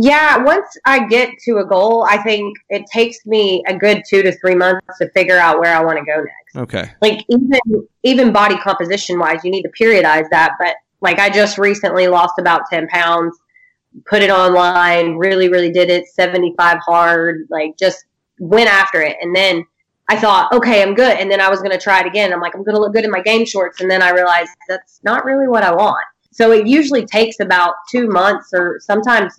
Yeah, once I get to a goal, I think it takes me a good two to three months to figure out where I want to go next. Okay. Like even even body composition wise, you need to periodize that. But like I just recently lost about ten pounds, put it online, really, really did it, seventy five hard, like just went after it, and then I thought, okay, I'm good, and then I was going to try it again. I'm like, I'm going to look good in my game shorts, and then I realized that's not really what I want. So it usually takes about two months or sometimes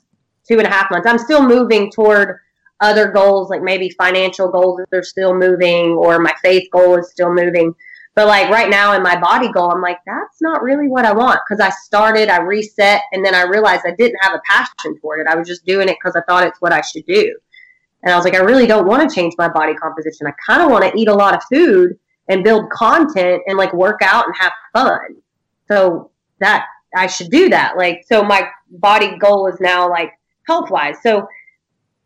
two and a half months. I'm still moving toward other goals, like maybe financial goals they're still moving, or my faith goal is still moving. But like right now in my body goal, I'm like, that's not really what I want because I started, I reset, and then I realized I didn't have a passion for it. I was just doing it because I thought it's what I should do. And I was like, I really don't want to change my body composition. I kind of want to eat a lot of food and build content and like work out and have fun. So that I should do that. Like, so my body goal is now like health wise. So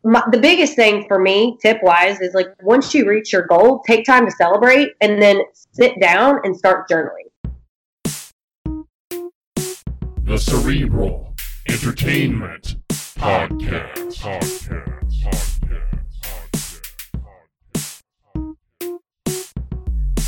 my, the biggest thing for me, tip wise, is like once you reach your goal, take time to celebrate and then sit down and start journaling. The Cerebral Entertainment Podcast. Podcast.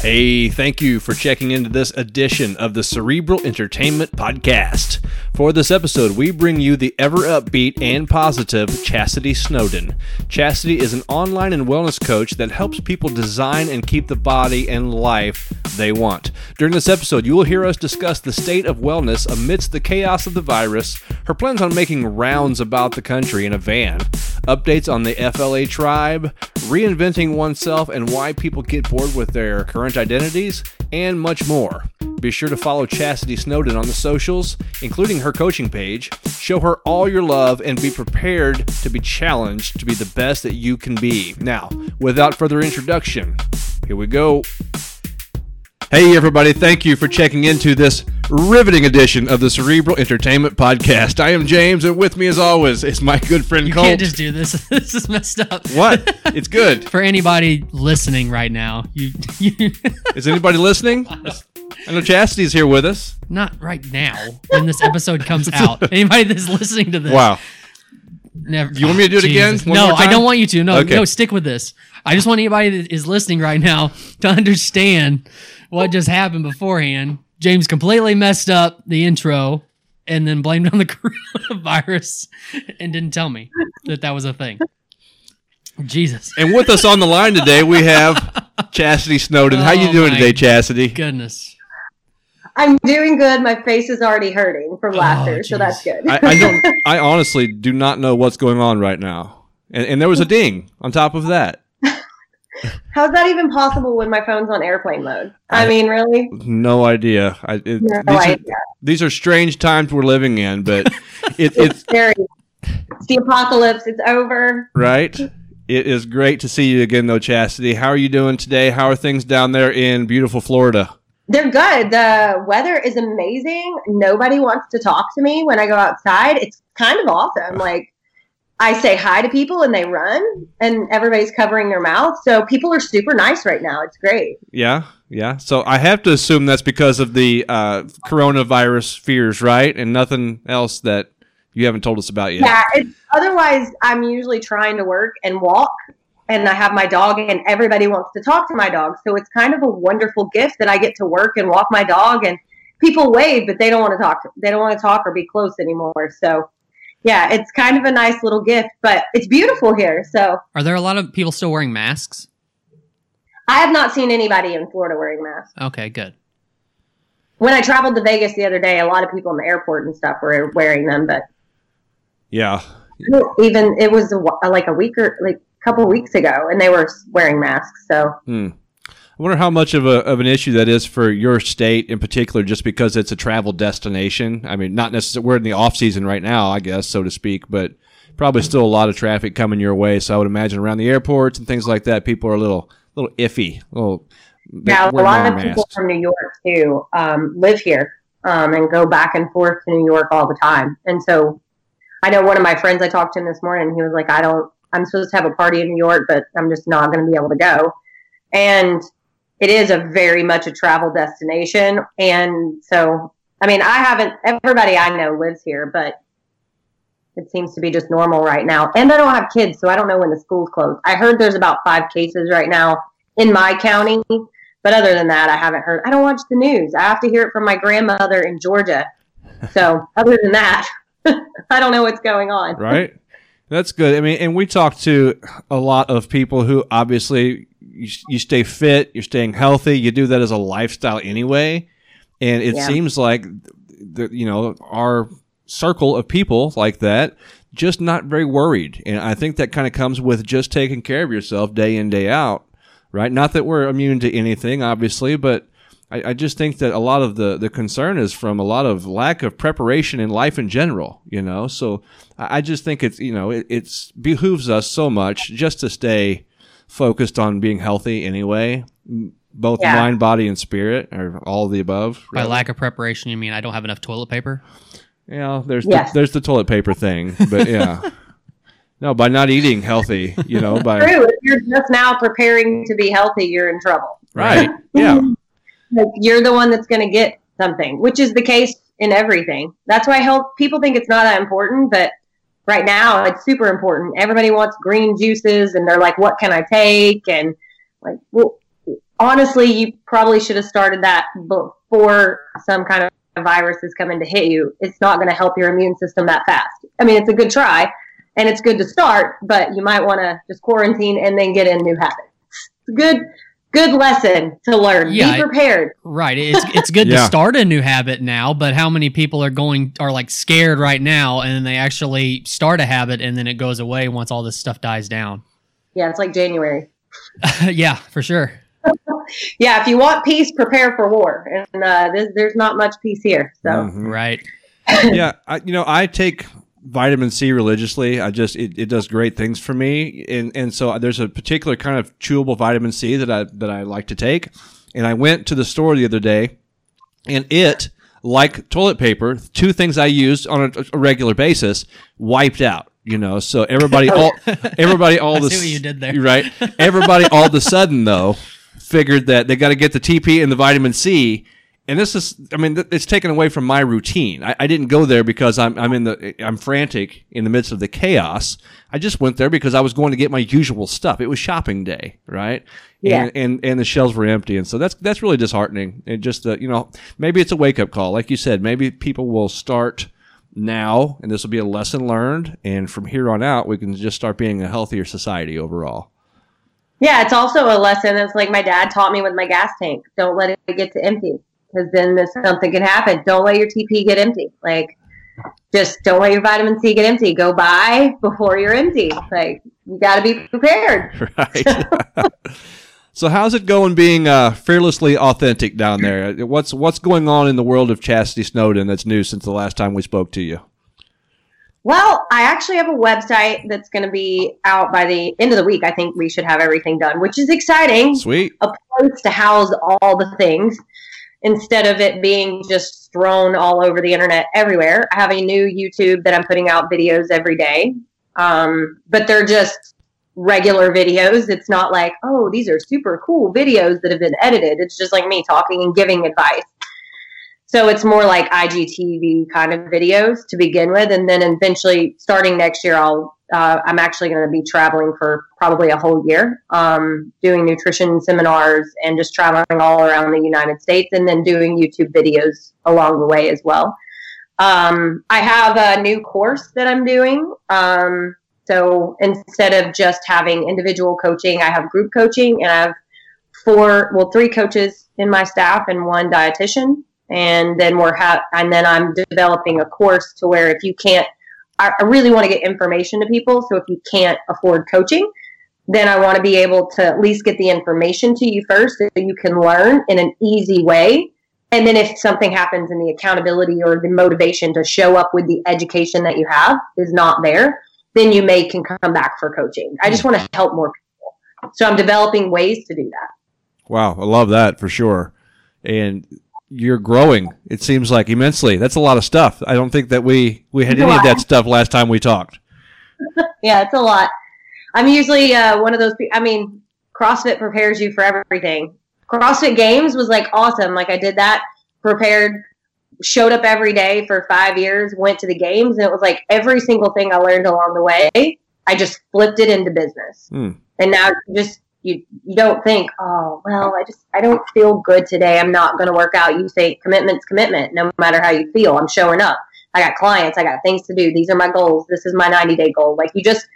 Hey, thank you for checking into this edition of the Cerebral Entertainment Podcast. For this episode, we bring you the ever upbeat and positive Chasity Snowden. Chasity is an online and wellness coach that helps people design and keep the body and life they want. During this episode, you will hear us discuss the state of wellness amidst the chaos of the virus, her plans on making rounds about the country in a van, updates on the FLA tribe, reinventing oneself and why people get bored with their current identities, and much more. Be sure to follow Chasity Snowden on the socials, including her coaching page. Show her all your love and be prepared to be challenged to be the best that you can be. Now, without further introduction, here we go. Hey, everybody, thank you for checking into this riveting edition of the Cerebral Entertainment Podcast. I am James, and with me, as always, is my good friend You Colt. can't just do this. this is messed up. What? It's good. For anybody listening right now, you, you Is anybody listening? I know Chasity's here with us. not right now when this episode comes out. Anybody that's listening to this, Wow. never. You want me to do it ah, again? Jesus. One no, I don't want you to. No, Okay. no, stick with this. I just want anybody that is listening right now to understand what just happened beforehand. James completely messed up the intro and then blamed on the coronavirus and didn't tell me that that was a thing. Jesus. And with us on the line today, we have Chasity Snowden. How you Oh doing today, Chasity? Goodness. I'm doing good. My face is already hurting from Oh, laughter, so that's good. I, I don't. I honestly do not know what's going on right now. And, and there was a ding on top of that. How's that even possible when my phone's on airplane mode? I, I- mean, really? No idea. I, it, No these, are, idea. these are strange times we're living in, but it, It's it's scary. It's the apocalypse. It's over. right. It is great to see you again, though, Chasity. How are you doing today? How are things down there in beautiful Florida? They're good. The weather is amazing. Nobody wants to talk to me when I go outside. It's kind of awesome. Like I say hi to people and they run and everybody's covering their mouth. So people are super nice right now. It's great. Yeah, yeah. So I have to assume that's because of the uh, coronavirus fears, right? And nothing else that you haven't told us about yet. Yeah. It's, otherwise, I'm usually trying to work and walk and I have my dog and everybody wants to talk to my dog. So it's kind of a wonderful gift that I get to work and walk my dog and people wave, but they don't want to talk. They don't want to talk or be close anymore. So yeah, it's kind of a nice little gift, but it's beautiful here. So Are there a lot of people still wearing masks? I have not seen anybody in Florida wearing masks. Okay, good. When I traveled to Vegas the other day, a lot of people in the airport and stuff were wearing them, but Yeah. even it was a, like a week or like a couple weeks ago, and they were wearing masks. So Hmm. I wonder how much of a of an issue that is for your state in particular, just because it's a travel destination. I mean, not necessarily we're in the off season right now, I guess, so to speak, but probably still a lot of traffic coming your way. So I would imagine around the airports and things like that, people are a little little iffy, a little. yeah, a lot of people from New York too um, live here um, and go back and forth to New York all the time. And so I know one of my friends I talked to him this morning. He was like, "I don't. I'm supposed to have a party in New York, but I'm just not going to be able to go." And it is a very much a travel destination. And so, I mean, I haven't. Everybody I know lives here, but It seems to be just normal right now. And I don't have kids, so I don't know when the school's closed. I heard there's about five cases right now in my county, but other than that, I haven't heard. I don't watch the news. I have to hear it from my grandmother in Georgia. So other than that, I don't know what's going on. right? That's good. I mean, and we talk to a lot of people who obviously you, you stay fit, you're staying healthy, you do that as a lifestyle anyway, and it Yeah. seems like the, you know our circle of people like that just not very worried, and I think that kind of comes with just taking care of yourself day in day out, right? Not that we're immune to anything, obviously, but I, I just think that a lot of the, the concern is from a lot of lack of preparation in life in general, you know. So I, I just think it's you know it it's behooves us so much just to stay focused on being healthy anyway, both Yeah. mind, body, and spirit, or all of the above. By lack of preparation, you mean I don't have enough toilet paper? yeah, there's Yes. the, there's the toilet paper thing, but yeah. No, by not eating healthy, you know, by True. If you're just now preparing to be healthy, you're in trouble. right, yeah, Like you're the one that's going to get something, which is the case in everything. That's why health people think it's not that important, but right now it's super important. Everybody wants green juices and they're like, what can I take? And like, well, honestly, you probably should have started that before some kind of virus is coming to hit you. It's not going to help your immune system that fast. I mean, it's a good try and it's good to start, but you might want to just quarantine and then get in new habits. It's good, good lesson to learn. Yeah, Be I- prepared. Right. It's it's good Yeah. to start a new habit now, but how many people are going are like scared right now and then they actually start a habit and then it goes away once all this stuff dies down? Yeah, it's like January. yeah, for sure. Yeah, if you want peace, prepare for war. And uh, there's, there's not much peace here. So Mhm. Right. yeah, I, you know, I take vitamin C religiously. I just it, it does great things for me, and and so there's a particular kind of chewable vitamin C that I that I like to take. And I went to the store the other day, and it, like toilet paper, two things I use on a, a regular basis, wiped out. You know, so everybody all everybody all the see what you did there. right. Everybody all of a sudden though figured that they got to get the TP and the vitamin C. And this is, I mean, it's taken away from my routine. I, I didn't go there because I'm, I'm in the, I'm frantic in the midst of the chaos. I just went there because I was going to get my usual stuff. It was shopping day, right? Yeah. And, and, and the shelves were empty. And so that's, that's really disheartening. And just, uh, you know, maybe it's a wake up call. Like you said, maybe people will start now and this will be a lesson learned. And from here on out, we can just start being a healthier society overall. yeah, it's also a lesson. It's like my dad taught me with my gas tank. Don't let it get to empty because then something can happen. Don't let your TP get empty. Like just don't let your vitamin C get empty. Go buy before you're empty. Like you got to be prepared. right. so how's it going being uh, fearlessly authentic down there? What's what's going on in the world of Chasity Snowden that's new since the last time we spoke to you? Well, I actually have a website that's going to be out by the end of the week. I think we should have everything done, which is exciting. Sweet. a place to house all the things instead of it being just thrown all over the internet everywhere. I have a new YouTube that I'm putting out videos every day, um, but they're just regular videos. It's not like, oh, these are super cool videos that have been edited. It's just like me talking and giving advice. So it's more like IGTV kind of videos to begin with, and then eventually, starting next year, I'll uh, I'm actually going to be traveling for probably a whole year, um, doing nutrition seminars and just traveling all around the United States, and then doing YouTube videos along the way as well. Um, I have a new course that I'm doing. Um, so instead of just having individual coaching, I have group coaching, and I have four, well, three coaches in my staff and one dietitian and then we're ha- and then I'm developing a course to where if you can't, I, I really want to get information to people. So if you can't afford coaching, then I want to be able to at least get the information to you first so you can learn in an easy way. And then if something happens and the accountability or the motivation to show up with the education that you have is not there, then you may can come back for coaching. I just want to help more people. So I'm developing ways to do that. Wow, I love that for sure. And you're growing. It seems like immensely. That's a lot of stuff. I don't think that we we had any of that stuff last time we talked. Yeah, it's a lot. I'm usually uh, one of those. pe- I mean, CrossFit prepares you for everything. CrossFit Games was like awesome. Like I did that, prepared showed up every day for five years, went to the games, and it was like every single thing I learned along the way, I just flipped it into business. Hmm. And now just you you don't think, oh well, I just I don't feel good today. I'm not going to work out. You say commitment's commitment, no matter how you feel. I'm showing up. I got clients. I got things to do. These are my goals. This is my 90 day goal. Like you just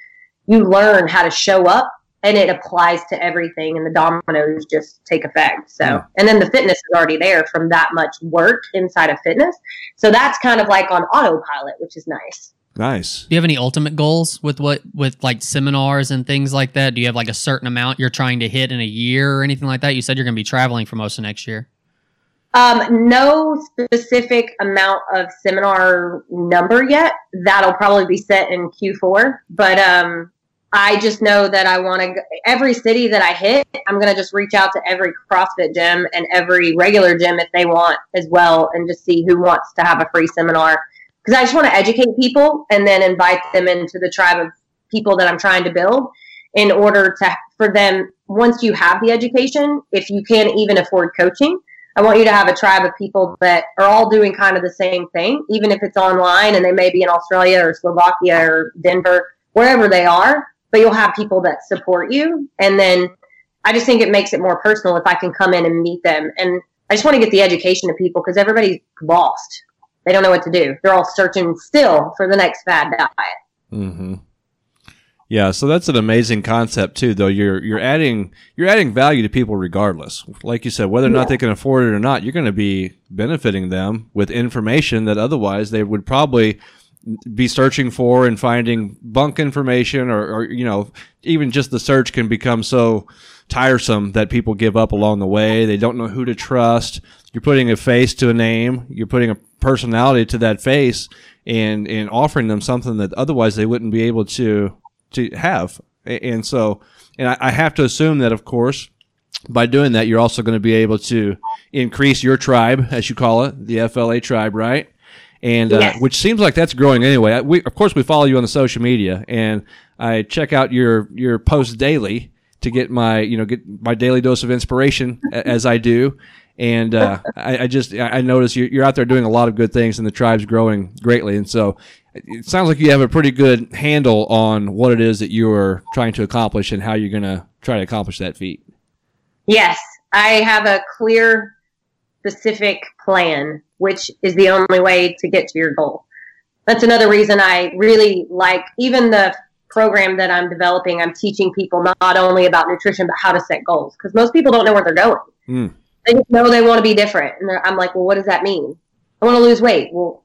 you learn how to show up and it applies to everything and the dominoes just take effect so Yeah. and then the fitness is already there from that much work inside of fitness so that's kind of like on autopilot which is nice Nice. Do you have any ultimate goals with what with like seminars and things like that? Do you have like a certain amount you're trying to hit in a year or anything like that? You said you're going to be traveling for most of next year. um, no specific amount of seminar number yet that'll probably be set in q4 but um, i just know that i want to every city that i hit i'm going to just reach out to every crossfit gym and every regular gym if they want as well and just see who wants to have a free seminar because I just want to educate people and then invite them into the tribe of people that I'm trying to build in order to for them once you have the education if you can't even afford coaching I want you to have a tribe of people that are all doing kind of the same thing even if it's online and they may be in Australia or Slovakia or Denver wherever they are but you'll have people that support you. And then I just think it makes it more personal if I can come in and meet them. And I just want to get the education to people because everybody's lost they don't know what to do. They're all searching still for the next fad diet. Mm-hmm. Yeah, so that's an amazing concept too. Though you're you're adding you're adding value to people regardless. Like you said, whether or not they can afford it or not, you're going to be benefiting them with information that otherwise they would probably be searching for and finding bunk information, or, or you know, even just the search can become so tiresome that people give up along the way. They don't know who to trust. You're putting a face to a name. You're putting a personality to that face, and and offering them something that otherwise they wouldn't be able to to have. And so, and I, I have to assume that, of course, by doing that, you're also going to be able to increase your tribe, as you call it, the FLA tribe, right? And uh, Yes. which seems like that's growing anyway. We, of course, we follow you on the social media, and I check out your your posts daily to get my you know get my daily dose of inspiration as I do. And uh, I, I just I notice you're, you're out there doing a lot of good things, and the tribe's growing greatly. And so it sounds like you have a pretty good handle on what it is that you are trying to accomplish and how you're going to try to accomplish that feat. Yes, I have a clear, specific plan, which is the only way to get to your goal. That's another reason I really like even the program that I'm developing. I'm teaching people not only about nutrition, but how to set goals because most people don't know where they're going. Mm. They just know they want to be different. And I'm like, well, what does that mean? I want to lose weight. Well,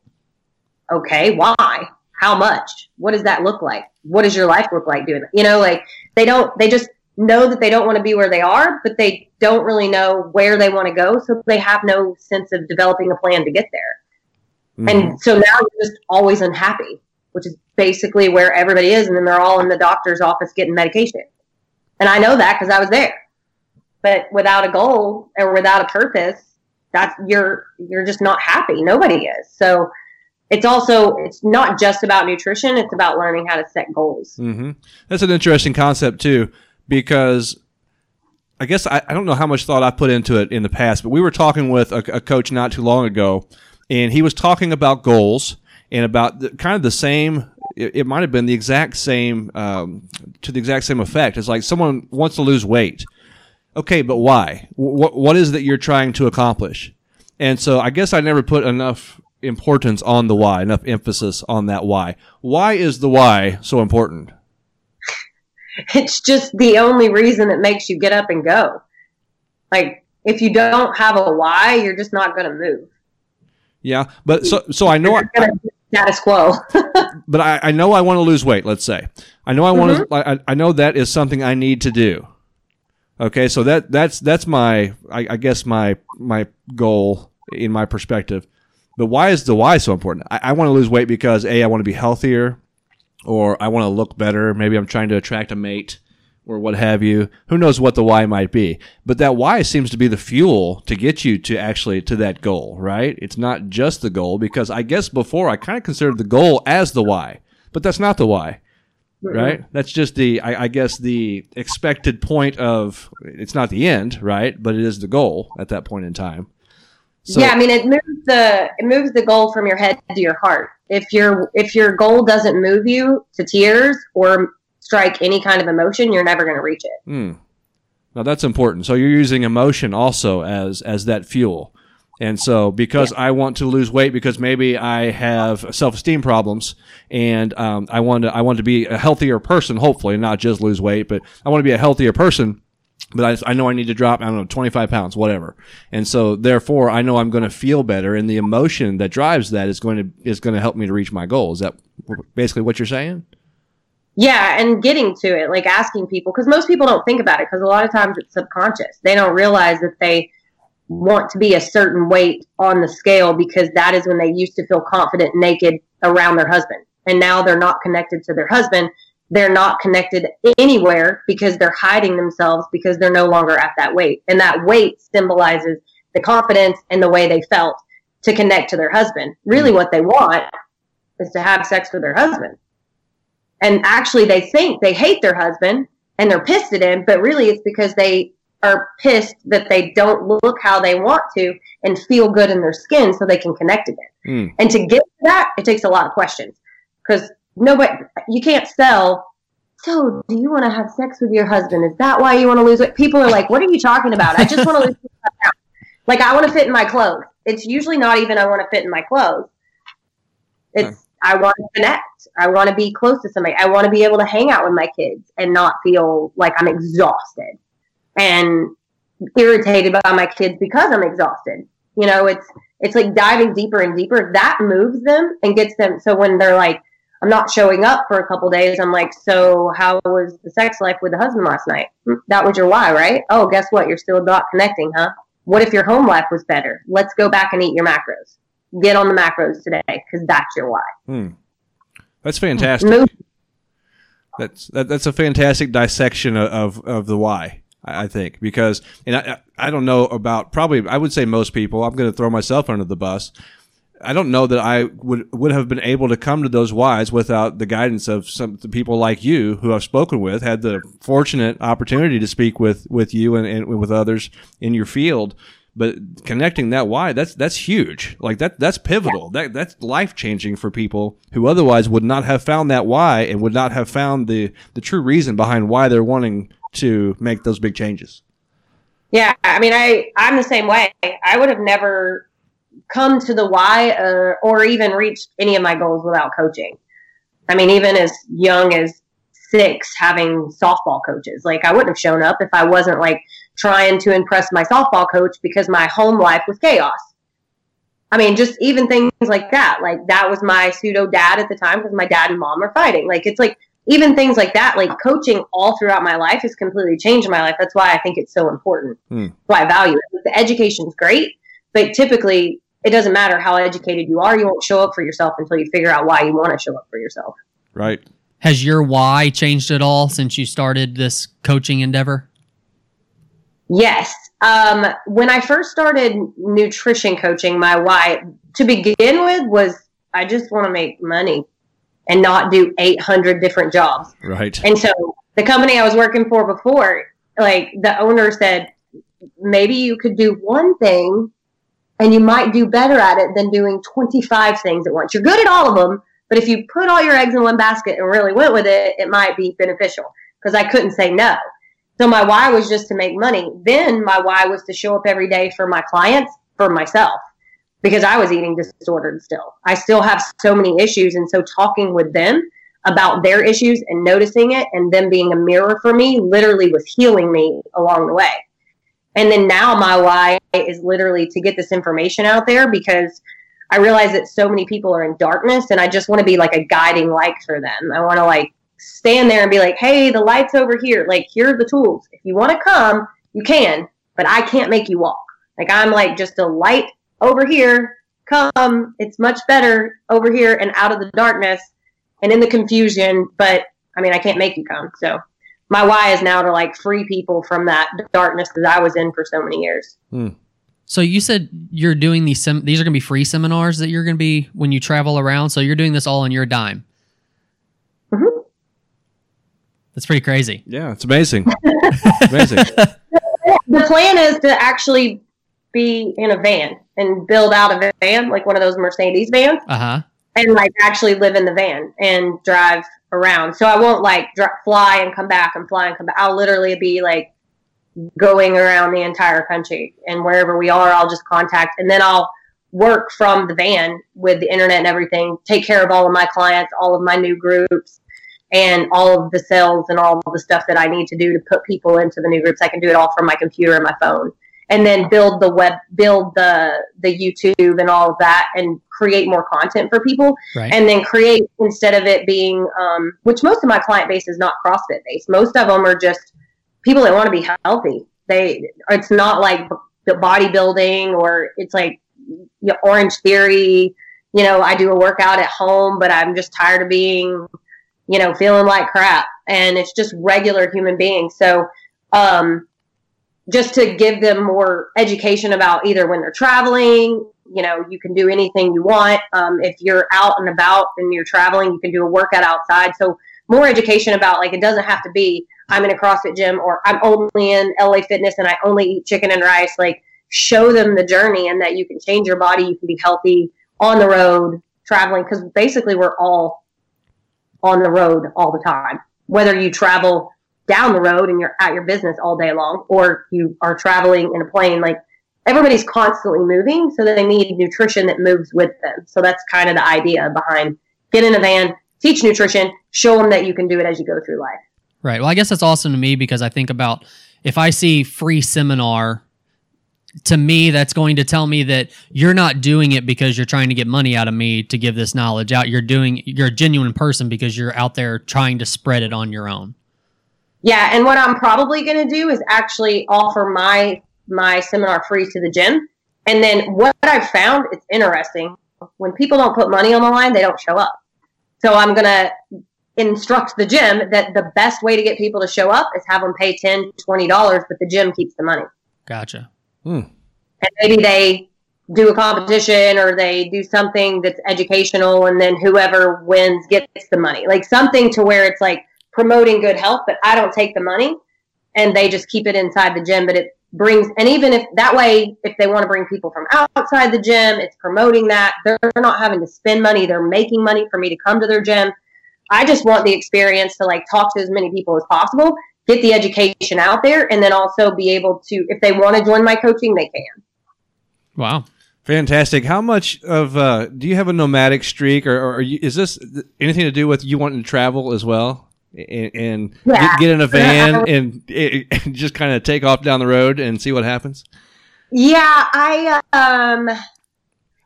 okay, why? How much? What does that look like? What does your life look like doing it? You know, like they don't, they just know that they don't want to be where they are, but they don't really know where they want to go. So they have no sense of developing a plan to get there. Mhm. And so now you're just always unhappy, which is basically where everybody is. And then they're all in the doctor's office getting medication. And I know that because I was there. But without a goal or without a purpose, that's you're you're just not happy. Nobody is. So it's also it's not just about nutrition. It's about learning how to set goals. hmm That's an interesting concept too, because I guess I, I don't know how much thought I put into it in the past, but we were talking with a, a coach not too long ago, and he was talking about goals and about the, kind of the same. It, it might have been the exact same um, to the exact same effect. It's like someone wants to lose weight. Okay, but why? What what is it that you're trying to accomplish? And so I guess I never put enough importance on the why, enough emphasis on that why. Why is the why so important? It's just the only reason that makes you get up and go. Like if you don't have a why, you're just not going to move. Yeah, but so so I know I, You're going to status quo. but I, I know I want to lose weight. Let's say I know I want to. Mm-hmm. I, I know that is something I need to do. Okay, so that that's that's my I, I guess my my goal in my perspective. But why is the why so important? I, I want to lose weight because a I want to be healthier, or I want to look better. Maybe I'm trying to attract a mate, or what have you. Who knows what the why might be? But that why seems to be the fuel to get you to actually to that goal, right? It's not just the goal because I guess before I kind of considered the goal as the why, but that's not the why right? That's just the, I, I guess, the expected point of. It's not the end, right? But it is the goal at that point in time. So, yeah, I mean it moves the it moves the goal from your head to your heart. If your if your goal doesn't move you to tears or strike any kind of emotion, you're never going to reach it. Hmm. Now that's important. So you're using emotion also as as that fuel. And so because I want to lose weight because maybe I have self-esteem problems and um, I want to I want to be a healthier person hopefully not just lose weight but I want to be a healthier person but I, I know I need to drop I don't know 25 pounds whatever and so therefore I know I'm going to feel better and the emotion that drives that is going to is going to help me to reach my goal is that basically what you're saying Yeah, and getting to it, like asking people, because most people don't think about it, because a lot of times it's subconscious. They don't realize that they want to be a certain weight on the scale because that is when they used to feel confident naked around their husband. And now they're not connected to their husband. They're not connected anywhere because they're hiding themselves because they're no longer at that weight. And that weight symbolizes the confidence and the way they felt to connect to their husband. Really, mm. what they want is to have sex with their husband and actually they think they hate their husband and they're pissed at him but really it's because they are pissed that they don't look how they want to and feel good in their skin so they can connect again. Hmm. and to get to that it takes a lot of questions. Because nobody you can't sell so do you want to have sex with your husband? Is that why you want to lose weight? People are like what are you talking about? I just want to lose 25 pounds. like i want to fit in my clothes. It's usually not even i want to fit in my clothes. It's I want to connect. I want to be close to somebody. I want to be able to hang out with my kids and not feel like I'm exhausted and irritated by my kids because I'm exhausted. You know, it's it's like diving deeper and deeper. That moves them and gets them. So when they're like, I'm not showing up for a couple days, I'm like, so how was the sex life with the husband last night? "Hmm, That was your why, right? Oh, guess what? You're still not connecting, huh? What if your home life was better? Let's go back and eat your macros. Get on the macros today because that's your why. Hmm. That's fantastic. Move That's that, that's a fantastic dissection of, of, the why. I I think because, and I I don't know about probably I would say most people. I'm going to throw myself under the bus. I don't know that I would would have been able to come to those whys without the guidance of some people like you who I've spoken with, had the fortunate opportunity to speak with with you and, and with others in your field. But connecting that why that's that's huge. Like that that's pivotal. That that's life changing for people who otherwise would not have found that why and would not have found the the true reason behind why they're wanting to make those big changes. Yeah, I mean, I I'm the same way. I would have never come to the why uh, or even reached any of my goals without coaching. I mean, even as young as six, having softball coaches, like I wouldn't have shown up if I wasn't like trying to impress my softball coach because my home life was chaos. I mean, just even things like that. Like that was my pseudo dad at the time because my dad and mom are fighting. Like it's like even things like that. Like coaching all throughout my life has completely changed my life. That's why I think it's so important. Hmm. Why I value it. The education's great, but typically it doesn't matter how educated you are. You won't show up for yourself until you figure out why you want to show up for yourself. Right. Has your why changed at all since you started this coaching endeavor? Yes. Um, when I first started nutrition coaching, my why to begin with was I just want to make money and not do 800 different jobs. Right. And so the company I was working for before, like the owner said, maybe you could do one thing and you might do better at it than doing 25 things at once. You're good at all of them, but if you put all your eggs in one basket and really went with it, it might be beneficial because I couldn't say no. So my why was just to make money. Then my why was to show up every day for my clients, for myself, because I was eating disordered still. I still have so many issues. And so talking with them about their issues and noticing it and them being a mirror for me literally was healing me along the way. And then now my why is literally to get this information out there because I realize that so many people are in darkness and I just want to be like a guiding light for them. I want to like stand there and be like, hey, the light's over here. Like, here are the tools. If you want to come, you can, but I can't make you walk. Like, I'm like just a light over here. Come. It's much better over here and out of the darkness and in the confusion. But I mean, I can't make you come. So my why is now to like free people from that darkness that I was in for so many years. So you said you're doing these sem- these are going to be free seminars that you're going to be when you travel around. So you're doing this all on your dime. Mhm. That's pretty crazy. Yeah, it's amazing. amazing. The plan is to actually be in a van and build out a van, like one of those Mercedes vans, Uh huh. and like actually live in the van and drive around. So I won't like dr- fly and come back and fly and come back. I'll literally be like going around the entire country and wherever we are, I'll just contact and then I'll work from the van with the internet and everything, take care of all of my clients, all of my new groups and all of the sales and all of the stuff that I need to do to put people into the new groups. I can do it all from my computer and my phone. And then build the web, build the the YouTube and all of that, and create more content for people Right. and then create instead of it being um, which most of my client base is not crossfit based most of them are just people that want to be healthy they it's not like b- bodybuilding or it's like you know, Orangetheory you know i do a workout at home but i'm just tired of being you know feeling like crap. And it's just regular human beings. So um just to give them more education about either when they're traveling you know you can do anything you want. Um, if you're out and about and you're traveling you can do a workout outside. So more education about like it doesn't have to be i'm in a crossfit gym or i'm only in la fitness and i only eat chicken and rice. Like show them the journey and that you can change your body you can be healthy on the road traveling. Because basically we're all on the road all the time. Whether you travel down the road and you're at your business all day long or you are traveling in a plane like everybody's constantly moving so they need nutrition that moves with them. So that's kind of the idea behind get in a van teach nutrition show them that you can do it as you go through life. Right. Well, I guess that's awesome to me because I think about if I see free seminar, to me, that's going to tell me that you're not doing it because you're trying to get money out of me to give this knowledge out. You're doing, you're a genuine person because you're out there trying to spread it on your own. yeah and what i'm probably going to do is actually offer my my seminar free to the gym and then what i've found it's interesting when people don't put money on the line they don't show up so i'm going to instruct the gym that the best way to get people to show up is have them pay 10 20 dollars but the gym keeps the money Gotcha. Hmm. and maybe they do a competition or they do something that's educational and then whoever wins gets the money. Like something to where it's like promoting good health but i don't take the money and they just keep it inside the gym. But it brings and even if that way if they want to bring people from outside the gym it's promoting that. They're not having to spend money. They're making money for me to come to their gym. I just want the experience to like talk to as many people as possible get the education out there and then also be able to if they want to join my coaching they can Wow. Fantastic. How much of uh, do you have a nomadic streak, or, or are you, is this anything to do with you wanting to travel as well, and, and Yeah. get, get in a van and, and just kind of take off down the road and see what happens? Yeah, I um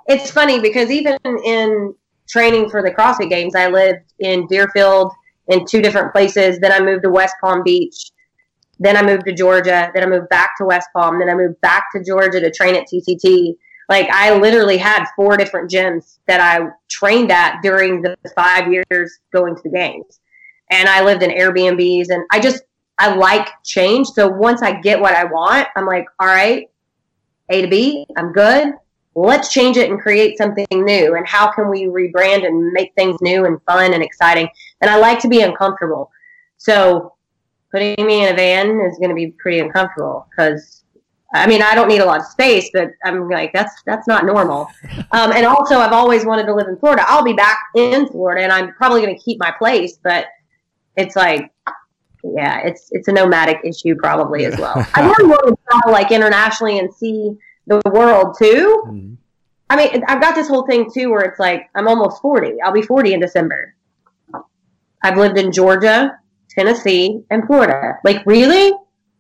it's funny because even in training for the CrossFit games, I lived in Deerfield in two different places, then I moved to West Palm Beach, then I moved to Georgia, then I moved back to West Palm, then I moved back to Georgia to train at TCT. Like I literally had four different gyms that I trained at during the 5 years going to the games. And I lived in Airbnbs and I just I like change. So once I get what I want, I'm like, all right, a to B, I'm good. Let's change it and create something new. And how can we rebrand and make things new and fun and exciting? And I like to be uncomfortable. So putting me in a van is going to be pretty uncomfortable because I mean, I don't need a lot of space, but I'm like, that's, that's not normal. Um, and also I've always wanted to live in Florida. I'll be back in Florida and I'm probably going to keep my place, but it's like, yeah, it's, it's a nomadic issue probably as well. I really want to travel like internationally and see the world too. Mhm. I mean, I've got this whole thing too where it's like I'm almost 40. I'll be 40 in December. I've lived in Georgia, Tennessee, and Florida. Like, really?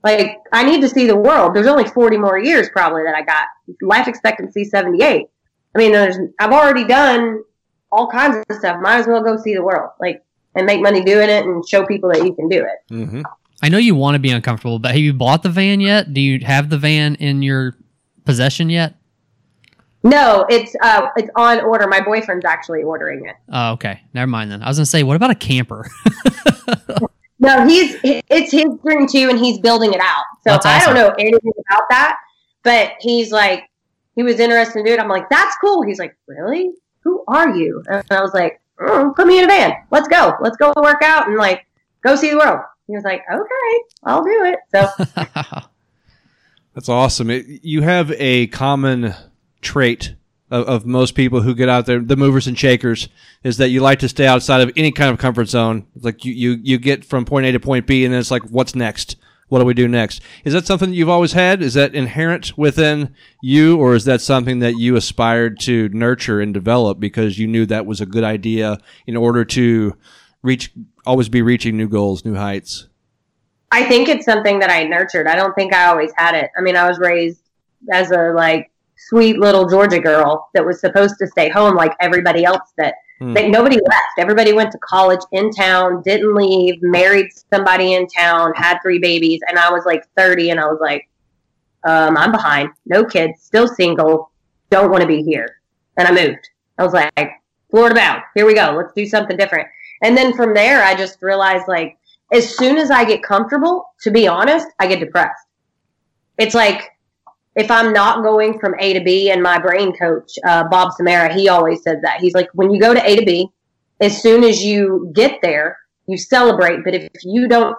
Like, I need to see the world. There's only 40 more years probably that I got. Life expectancy 78. I mean, there's I've already done all kinds of stuff. Might as well go see the world. Like, and make money doing it and show people that you can do it. Mm-hmm. I know you want to be uncomfortable, but have you bought the van yet? Do you have the van in your possession yet? No, it's uh, it's on order. My boyfriend's actually ordering it. Oh, okay. Never mind then. I was gonna say, what about a camper? No, he's it's his dream too, and he's building it out. So That's I don't know anything about that, but he's like, he was interested in doing it. I'm like, that's cool. He's like, really? Who are you? And I was like, mm, put me in a van. Let's go. Let's go work out and like go see the world. He was like, okay, I'll do it. So That's awesome. It, you have a common trait of, of most people who get out there, the movers and shakers, is that you like to stay outside of any kind of comfort zone. Like you, you, you get from point A to point B, and then it's like, what's next? What do we do next? Is that something that you've always had? Is that inherent within you, or is that something that you aspired to nurture and develop because you knew that was a good idea in order to reach, always be reaching new goals, new heights? I think it's something that I nurtured. I don't think I always had it. I mean, I was raised as a like sweet little Georgia girl that was supposed to stay home like everybody else that Hmm. that nobody left. Everybody went to college in town, didn't leave, married somebody in town, had three babies, and I was like 30 and I was like um, I'm behind. No kids, still single, don't want to be here. And I moved. I was like Florida bound. Here we go. Let's do something different. And then from there I just realized like as soon as I get comfortable, to be honest, I get depressed. It's like if I'm not going from A to B, and my brain coach, uh, Bob Samara, he always says that. He's like, when you go to A to B, as soon as you get there, you celebrate. But if you don't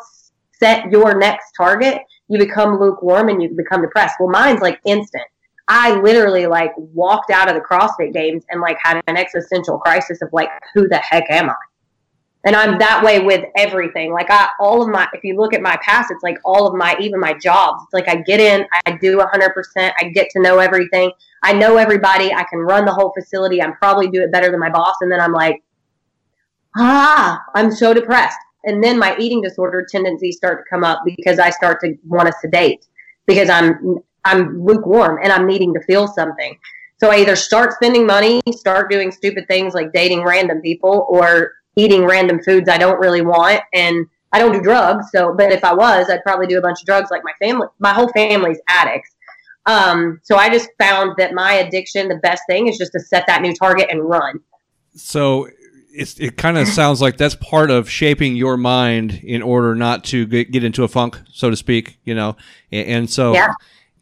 set your next target, you become lukewarm and you become depressed. Well, mine's like instant. I literally like walked out of the CrossFit games and like had an existential crisis of like, who the heck am I? And I'm that way with everything. Like I, all of my, if you look at my past, it's like all of my, even my jobs. It's like I get in, I do 100%. I get to know everything. I know everybody. I can run the whole facility. I'm probably do it better than my boss. And then I'm like, ah, I'm so depressed. And then my eating disorder tendencies start to come up because I start to want to sedate because I'm, I'm lukewarm and I'm needing to feel something. So I either start spending money, start doing stupid things like dating random people or eating random foods I don't really want. And I don't do drugs. So, but if I was, I'd probably do a bunch of drugs like my family, my whole family's addicts. Um, so I just found that my addiction, the best thing is just to set that new target and run. So it's, it kind of sounds like that's part of shaping your mind in order not to get, get into a funk, so to speak, you know? And, and so Yeah.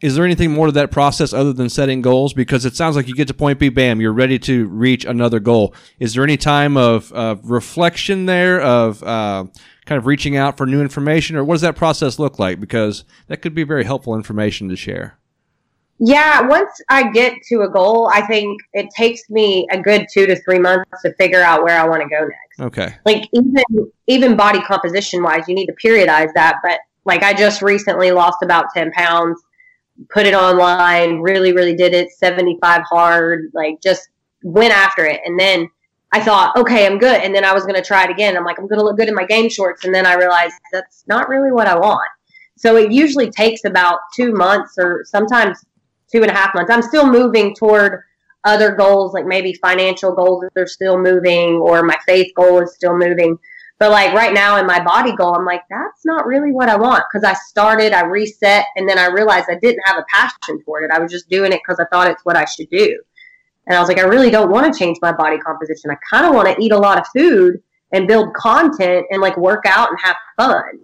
Is there anything more to that process other than setting goals? Because it sounds like you get to point B, bam, you're ready to reach another goal. Is there any time of, of reflection there, of uh, kind of reaching out for new information, or what does that process look like? Because that could be very helpful information to share. Yeah, once I get to a goal, I think it takes me a good two to three months to figure out where I want to go next. Okay. Like even even body composition wise, you need to periodize that. But like I just recently lost about ten pounds, put it online, really, really did it, seventy five hard, like just went after it. And then I thought, okay, I'm good. And then I was gonna try it again. I'm like, I'm gonna look good in my game shorts, and then I realized that's not really what I want. So it usually takes about two months or sometimes two and a half months. I'm still moving toward other goals, like maybe financial goals that are still moving, or my faith goal is still moving. But like right now in my body goal, I'm like, that's not really what I want because I started, I reset, and then I realized I didn't have a passion toward it. I was just doing it because I thought it's what I should do. And I was like, I really don't want to change my body composition. I kind of want to eat a lot of food and build content and like work out and have fun.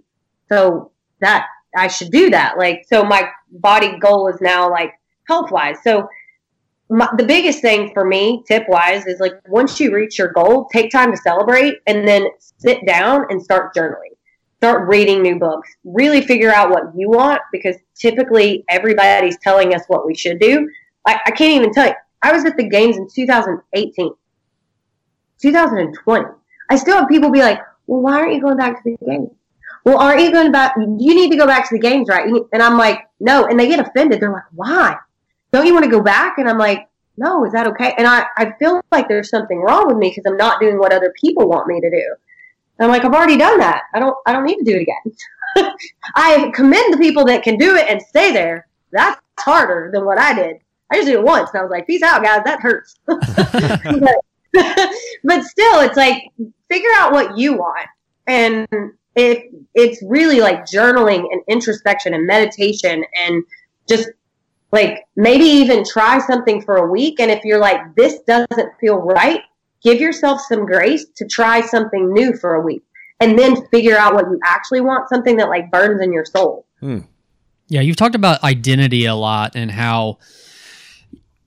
So that I should do that. Like, so my body goal is now like health wise. So my, the biggest thing for me, tip wise, is like once you reach your goal, take time to celebrate and then sit down and start journaling. Start reading new books. Really figure out what you want because typically everybody's telling us what we should do. I, I can't even tell you. I was at the games in 2018, 2020. I still have people be like, well, why aren't you going back to the games? Well, aren't you going back? You need to go back to the games, right? And I'm like, no. And they get offended. They're like, why? Don't you want to go back? And I'm like, no, is that okay? And I, I feel like there's something wrong with me because I'm not doing what other people want me to do. And I'm like, I've already done that. I don't, I don't need to do it again. I commend the people that can do it and stay there. That's harder than what I did. I just did it once and I was like, peace out, guys. That hurts. but, but still, it's like, figure out what you want. And it, it's really like journaling and introspection and meditation and just like maybe even try something for a week. And if you're like, this doesn't feel right, give yourself some grace to try something new for a week and then figure out what you actually want, something that like burns in your soul. Hmm. Yeah, you've talked about identity a lot and how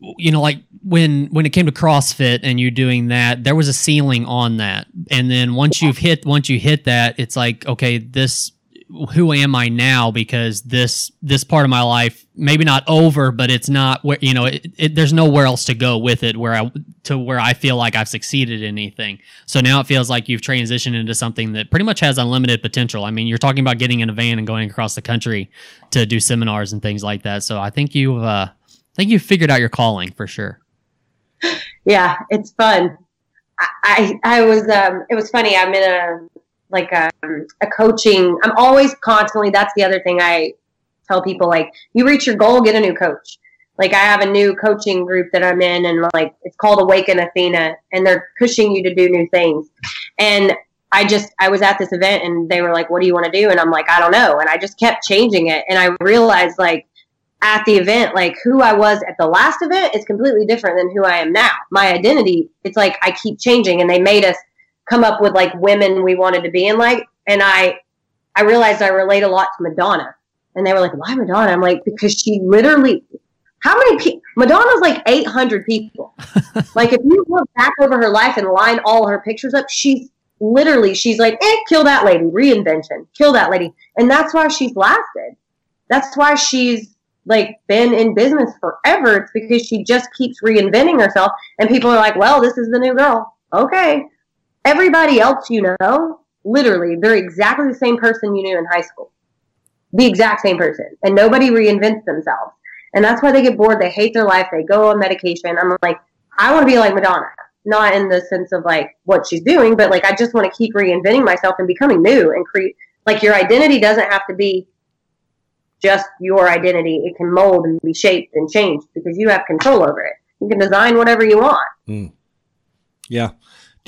you know like when when it came to CrossFit and you doing that, there was a ceiling on that. And then once you've hit once you hit that, it's like okay, this who am I now because this this part of my life maybe not over, but it's not where you know it, it, there's nowhere else to go with it where I to where I feel like I've succeeded in anything. So now it feels like you've transitioned into something that pretty much has unlimited potential. I mean, you're talking about getting in a van and going across the country to do seminars and things like that. So I think you've uh, I think you've figured out your calling for sure. Yeah, it's fun. I I was um it was funny. I'm in a like a, um, a coaching. I'm always constantly. That's the other thing I tell people. Like you reach your goal, get a new coach. Like I have a new coaching group that I'm in, and like it's called Awaken Athena, and they're pushing you to do new things. And I just I was at this event, and they were like, "What do you want to do?" And I'm like, "I don't know." And I just kept changing it, and I realized like at the event, like who I was at the last event is completely different than who I am now. My identity, it's like I keep changing, and they made us come up with like women we wanted to be in like and i i realized i relate a lot to madonna. And they were like why madonna? I'm like because she literally how many people madonna's like 800 people. Like if you look back over her life and line all her pictures up she's literally she's like eh kill that lady reinvention kill that lady. And that's why she's lasted. That's why she's like been in business forever. It's because she just keeps reinventing herself and people are like well this is the new girl. Okay Everybody else you know, literally, they're exactly the same person you knew in high school. The exact same person. And nobody reinvents themselves. And that's why they get bored. They hate their life. They go on medication. I'm like, I want to be like Madonna. Not in the sense of like what she's doing, but like I just want to keep reinventing myself and becoming new and create. Like your identity doesn't have to be just your identity. It can mold and be shaped and changed because you have control over it. You can design whatever you want. Mm. Yeah.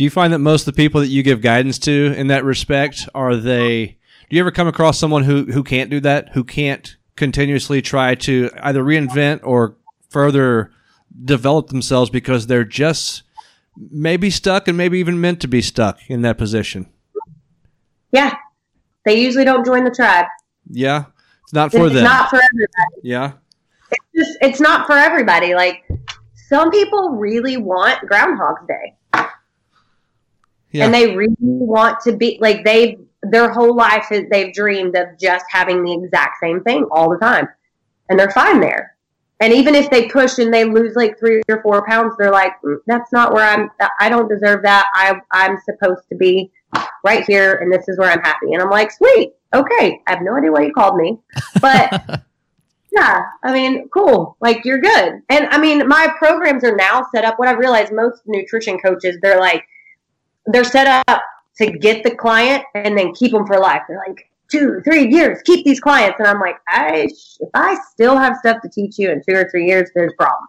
Do you find that most of the people that you give guidance to in that respect are they? Do you ever come across someone who who can't do that, who can't continuously try to either reinvent or further develop themselves because they're just maybe stuck and maybe even meant to be stuck in that position? Yeah, they usually don't join the tribe. Yeah, it's not for it's them. Not for everybody. Yeah, it's just it's not for everybody. Like some people really want Groundhog's Day. Yeah. And they really want to be like they've their whole life is they've dreamed of just having the exact same thing all the time. And they're fine there. And even if they push and they lose like three or four pounds, they're like, mm, that's not where I'm, I don't deserve that. I, I'm supposed to be right here and this is where I'm happy. And I'm like, sweet. Okay. I have no idea why you called me, but yeah, I mean, cool. Like you're good. And I mean, my programs are now set up. What I realized most nutrition coaches, they're like, they're set up to get the client and then keep them for life. They're like two, three years, keep these clients. And I'm like, I, if I still have stuff to teach you in two or three years, there's a problem.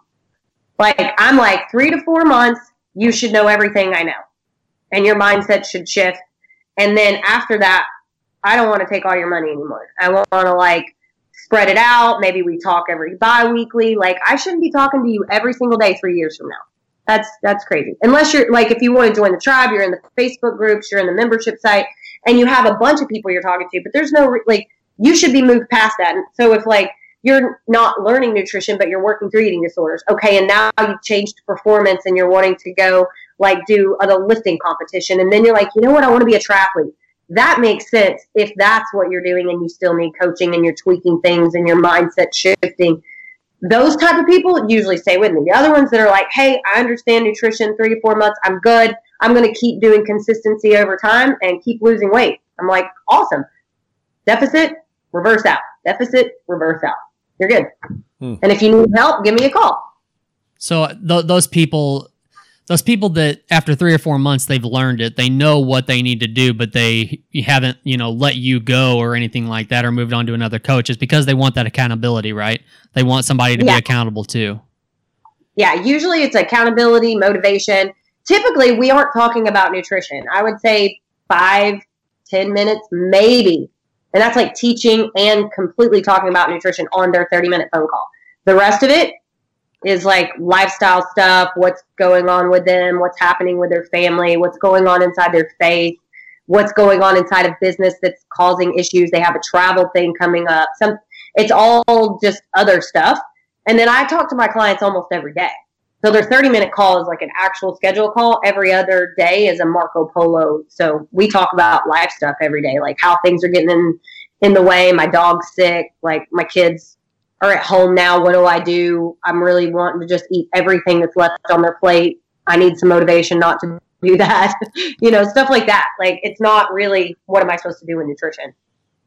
Like I'm like three to four months, you should know everything I know, and your mindset should shift. And then after that, I don't want to take all your money anymore. I want to like spread it out. Maybe we talk every bi-weekly. Like I shouldn't be talking to you every single day three years from now. That's that's crazy. Unless you're like if you want to join the tribe, you're in the Facebook groups, you're in the membership site, and you have a bunch of people you're talking to. But there's no like you should be moved past that. And so if like you're not learning nutrition, but you're working through eating disorders, okay, and now you've changed performance and you're wanting to go like do a lifting competition, and then you're like, you know what, I want to be a triathlete. That makes sense if that's what you're doing and you still need coaching and you're tweaking things and your mindset shifting those type of people usually stay with me. The other ones that are like, hey, I understand nutrition, three to four months, I'm good. I'm going to keep doing consistency over time and keep losing weight. I'm like, awesome. Deficit, reverse out. Deficit, reverse out. You're good. Hmm. And if you need help, give me a call. So th- those people those people that after three or four months they've learned it. They know what they need to do but they haven't you know let you go or anything like that or moved on to another coach. Is because they want that accountability right? They want somebody to yeah. be accountable to yeah usually it's accountability motivation. Typically we aren't talking about nutrition. I would say five ten minutes maybe. And that's like teaching and completely talking about nutrition on their 30 minute phone call. The rest of it is like lifestyle stuff, what's going on with them, what's happening with their family, what's going on inside their faith, what's going on inside of business that's causing issues. They have a travel thing coming up. Some it's all just other stuff. And then I talk to my clients almost every day. So their 30 minute call is like an actual schedule call. Every other day is a Marco Polo. So we talk about life stuff every day, like how things are getting in in the way. My dog's sick. Like my kids are at home now. What do I do? I'm really wanting to just eat everything that's left on their plate. I need some motivation not to do that. you know, stuff like that. Like it's not really what am I supposed to do with nutrition?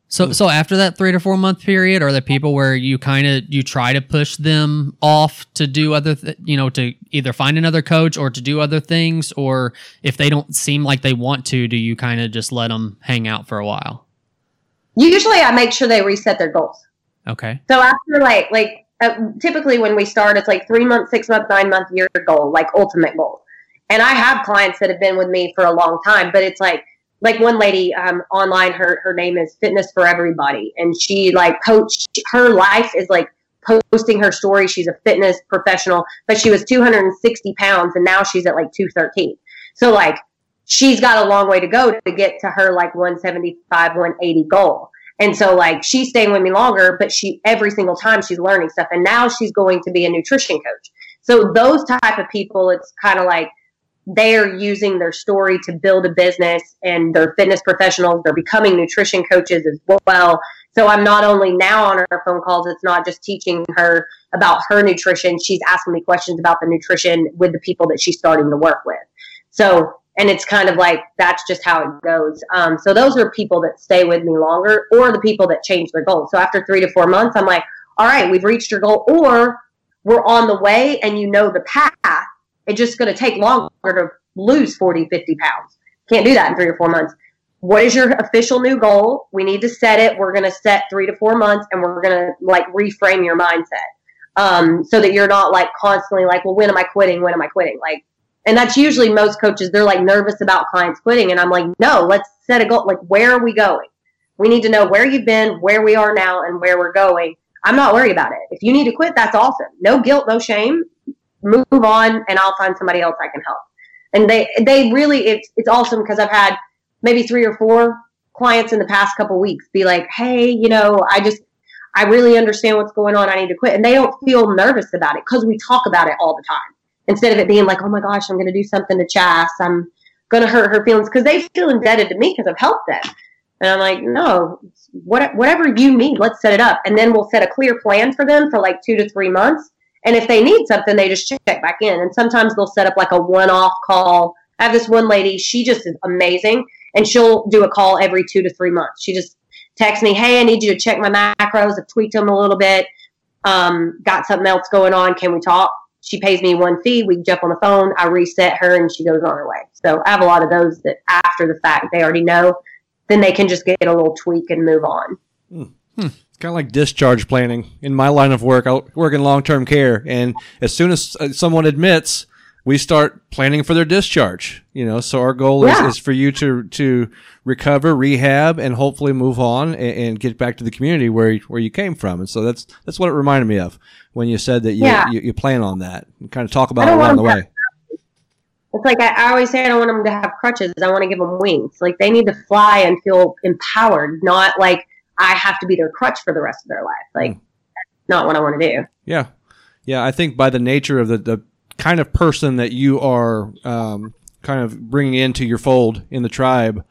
So, so after that three to four month period, are there people where you kind of you try to push them off to do other, th- you know, to either find another coach or to do other things, or if they don't seem like they want to, do you kind of just let them hang out for a while? Usually, I make sure they reset their goals. Okay. So after like like uh, typically when we start, it's like three months, six months, nine month, year goal, like ultimate goal. And I have clients that have been with me for a long time, but it's like like one lady um, online her her name is fitness for everybody and she like coach her life is like posting her story she's a fitness professional but she was 260 pounds and now she's at like 213 so like she's got a long way to go to get to her like 175 180 goal and so like she's staying with me longer but she every single time she's learning stuff and now she's going to be a nutrition coach so those type of people it's kind of like they're using their story to build a business and they're fitness professionals. They're becoming nutrition coaches as well. So I'm not only now on her phone calls, it's not just teaching her about her nutrition. She's asking me questions about the nutrition with the people that she's starting to work with. So, and it's kind of like that's just how it goes. Um, so those are people that stay with me longer or the people that change their goals. So after three to four months, I'm like, all right, we've reached your goal or we're on the way and you know the path it's just going to take longer to lose 40, 50 pounds. Can't do that in three or four months. What is your official new goal? We need to set it. We're going to set three to four months and we're going to like reframe your mindset um, so that you're not like constantly like, well, when am I quitting? When am I quitting? Like, and that's usually most coaches, they're like nervous about clients quitting. And I'm like, no, let's set a goal. Like, where are we going? We need to know where you've been, where we are now, and where we're going. I'm not worried about it. If you need to quit, that's awesome. No guilt, no shame move on and I'll find somebody else I can help. And they they really it's it's awesome because I've had maybe three or four clients in the past couple weeks be like, "Hey, you know, I just I really understand what's going on. I need to quit." And they don't feel nervous about it cuz we talk about it all the time. Instead of it being like, "Oh my gosh, I'm going to do something to Chas. I'm going to hurt her feelings" cuz they feel indebted to me cuz I've helped them. And I'm like, "No, what, whatever you need, let's set it up." And then we'll set a clear plan for them for like 2 to 3 months and if they need something, they just check back in. And sometimes they'll set up like a one off call. I have this one lady, she just is amazing. And she'll do a call every two to three months. She just texts me, hey, I need you to check my macros. I've tweaked them a little bit. Um, got something else going on. Can we talk? She pays me one fee. We jump on the phone. I reset her and she goes on her way. So I have a lot of those that after the fact they already know. Then they can just get a little tweak and move on. Hmm. Hmm. It's kind of like discharge planning. In my line of work, I work in long term care, and as soon as uh, someone admits, we start planning for their discharge. You know, so our goal yeah. is, is for you to to recover, rehab, and hopefully move on and, and, get back to the community where where you came from. And so that's that's what it reminded me of when you said that you yeah. you, you, plan on that and kind of talk about it along the way. It's like I, I, always say, I don't want them to have crutches. I want to give them wings. Like they need to fly and feel empowered, not like I have to be their crutch for the rest of their life. Like, mm. not what I want to do. Yeah. Yeah. I think by the nature of the, the kind of person that you are um, kind of bringing into your fold in the tribe,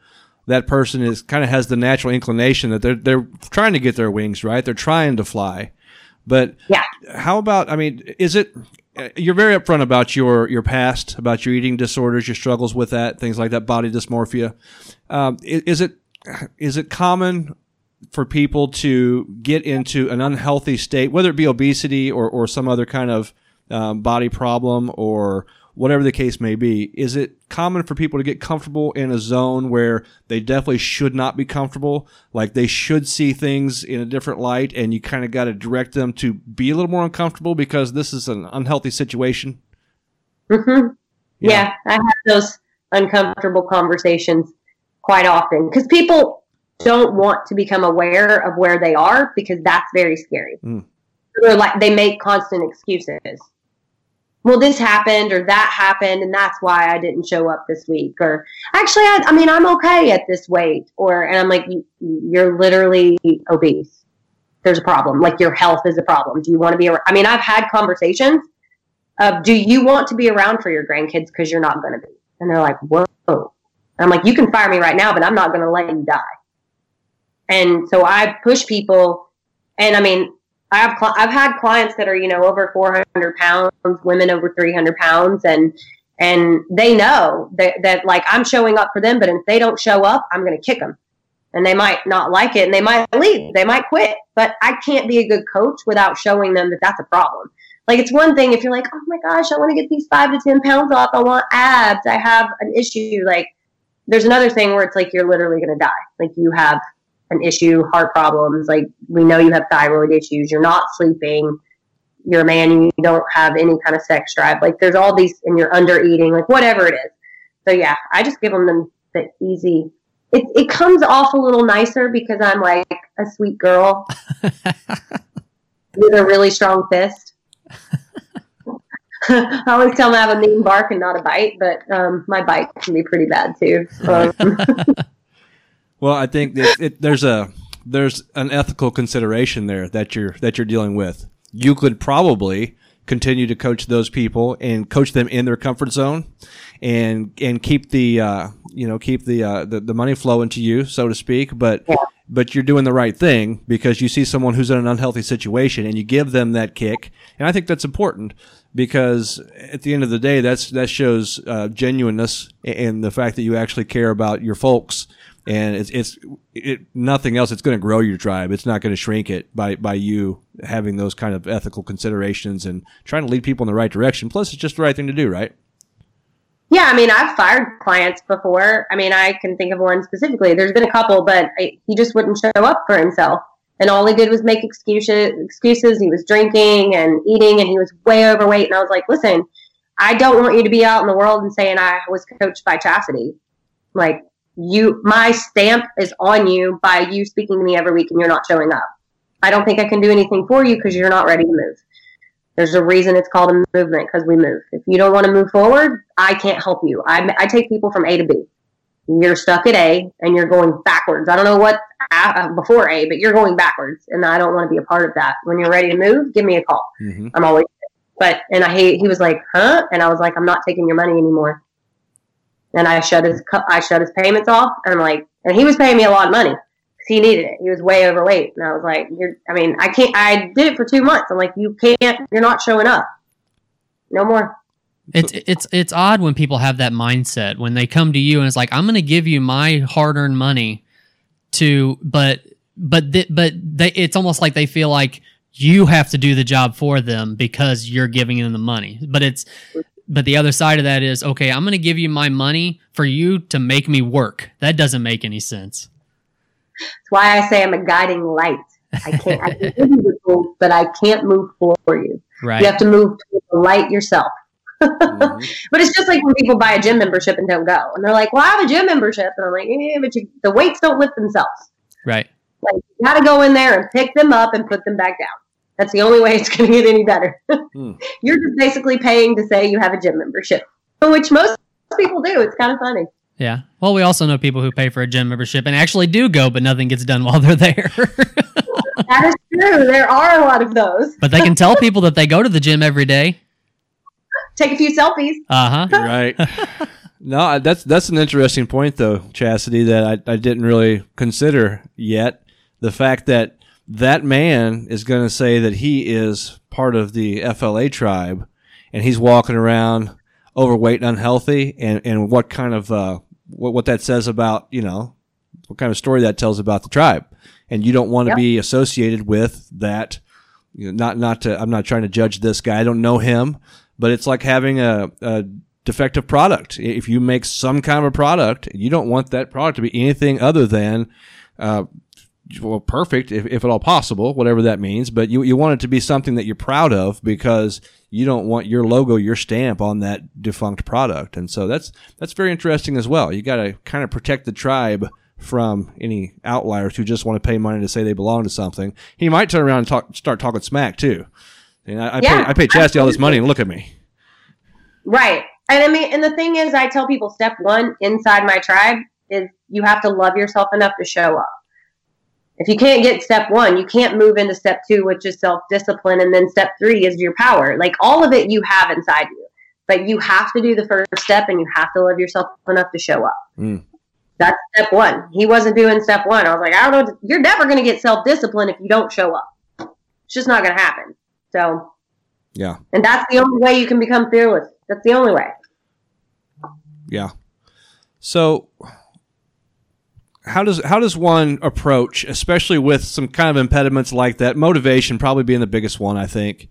that person is kind of has the natural inclination that they're, they're trying to get their wings, right? They're trying to fly. But yeah. How about, I mean, is it, you're very upfront about your your past, about your eating disorders, your struggles with that, things like that, body dysmorphia. Um, is, it is it common for people to get into an unhealthy state, whether it be obesity or, or some other kind of um, body problem or whatever the case may be, is it common for people to get comfortable in a zone where they definitely should not be comfortable? Like they should see things in a different light and you kind of got to direct them to be a little more uncomfortable because this is an unhealthy situation? Mm-hmm. Yeah. yeah, I have those uncomfortable conversations quite often because people don't want to become aware of where they are because that's very scary. Mm. They're like they make constant excuses. Well, this happened or that happened, and that's why I didn't show up this week. Or actually, I, I mean, I'm okay at this weight. Or and I'm like, you're literally obese. There's a problem. Like your health is a problem. Do you want to be? around? I mean, I've had conversations of, do you want to be around for your grandkids because you're not going to be? And they're like, whoa. And I'm like, you can fire me right now, but I'm not going to let you die And so I push people, and I mean, I have cl- I've had clients that are you know over 400 pounds, women over 300 pounds, and and they know that, that like I'm showing up for them, but if they don't show up, I'm going to kick them, and they might not like it, and they might leave, they might quit. But I can't be a good coach without showing them that that's a problem. Like it's one thing if you're like, oh my gosh, I want to get these five to ten pounds off. I want abs. I have an issue. Like there's another thing where it's like you're literally going to die. Like you have an issue, heart problems. Like we know you have thyroid issues. You're not sleeping. You're a man. You don't have any kind of sex drive. Like there's all these, and you're under eating. Like whatever it is. So yeah, I just give them the, the easy. It it comes off a little nicer because I'm like a sweet girl with a really strong fist. I always tell them I have a mean bark and not a bite, but um, my bite can be pretty bad too. Um, Well, I think it, it, there's a there's an ethical consideration there that you're that you're dealing with. You could probably continue to coach those people and coach them in their comfort zone, and and keep the uh, you know keep the, uh, the the money flowing to you, so to speak. But Yeah. but you're doing the right thing because you see someone who's in an unhealthy situation and you give them that kick, and I think that's important because at the end of the day, that's that shows uh, genuineness and the fact that you actually care about your folks and it's it's it, nothing else. It's going to grow your tribe. It's not going to shrink it by by you having those kind of ethical considerations and trying to lead people in the right direction. Plus, it's just the right thing to do, right? yeah, I mean, I've fired clients before. I mean, I can think of one specifically. There's been a couple, but I, he just wouldn't show up for himself, and all he did was make excuses. Excuses. He was drinking and eating, and he was way overweight. And I was like, listen, I don't want you to be out in the world and saying I was coached by Chasity. Like you, my stamp is on you by you speaking to me every week, and you're not showing up. I don't think I can do anything for you because you're not ready to move. There's a reason it's called a movement because we move. If you don't want to move forward, I can't help you. I, I take people from A to B. You're stuck at A and you're going backwards. I don't know what uh, before A, but you're going backwards, and I don't want to be a part of that. When you're ready to move, give me a call. Mm-hmm. I'm always. But and I hate. he was like, huh? And I was like, I'm not taking your money anymore. And I shut his I shut his payments off, and I'm like, and he was paying me a lot of money because he needed it. He was way overweight, and I was like, you're. I mean, I can't. I did it for two months. I'm like, you can't. You're not showing up. No more. It's it's it's odd when people have that mindset when they come to you and it's like I'm going to give you my hard-earned money to but but th- but they it's almost like they feel like you have to do the job for them because you're giving them the money. But it's but the other side of that is okay, I'm going to give you my money for you to make me work. That doesn't make any sense. That's why I say I'm a guiding light. I can't. I can give you the tools, but I can't move for you. Right. You have to move to the light yourself. Mm-hmm. But it's just like when people buy a gym membership and don't go, and they're like, "Well, I have a gym membership," and I'm like, "Yeah, but you, the weights don't lift themselves. Right. Like you got to go in there and pick them up and put them back down. That's the only way it's going to get any better. Hmm. You're just basically paying to say you have a gym membership, which most people do. It's kind of funny. Yeah. Well, we also know people who pay for a gym membership and actually do go, but nothing gets done while they're there. That is true. There are a lot of those. but they can tell people that they go to the gym every day. Take a few selfies. Uh huh. right. No, that's that's an interesting point though, Chasity, that I, I didn't really consider yet. The fact that that man is going to say that he is part of the FLA tribe, and he's walking around overweight and unhealthy, and, and what kind of uh, what what that says about you know what kind of story that tells about the tribe, and you don't want to Yep. be associated with that. You know, not not to I'm not trying to judge this guy. I don't know him, but it's like having a, a defective product. If you make some kind of a product, you don't want that product to be anything other than, uh, well, perfect, if, if at all possible, whatever that means. But you, you want it to be something that you're proud of because you don't want your logo, your stamp on that defunct product. And so that's, that's very interesting as well. You got to kind of protect the tribe from any outliers who just want to pay money to say they belong to something. He might turn around and talk, start talking smack too. And I, I, Yeah, pay, I pay Chasity all this money and look at me. Right. And I mean, and the thing is, I tell people step one inside my tribe is you have to love yourself enough to show up. If you can't get step one, you can't move into step two, which is self discipline. And then step three is your power. Like all of it you have inside you. But you have to do the first step and you have to love yourself enough to show up. Mm. That's step one. He wasn't doing step one. I was like, I don't know. You're never going to get self discipline if you don't show up. It's just not going to happen. So, Yeah. and that's the only way you can become fearless. That's the only way. Yeah. So how does how does one approach, especially with some kind of impediments like that, motivation probably being the biggest one, I think.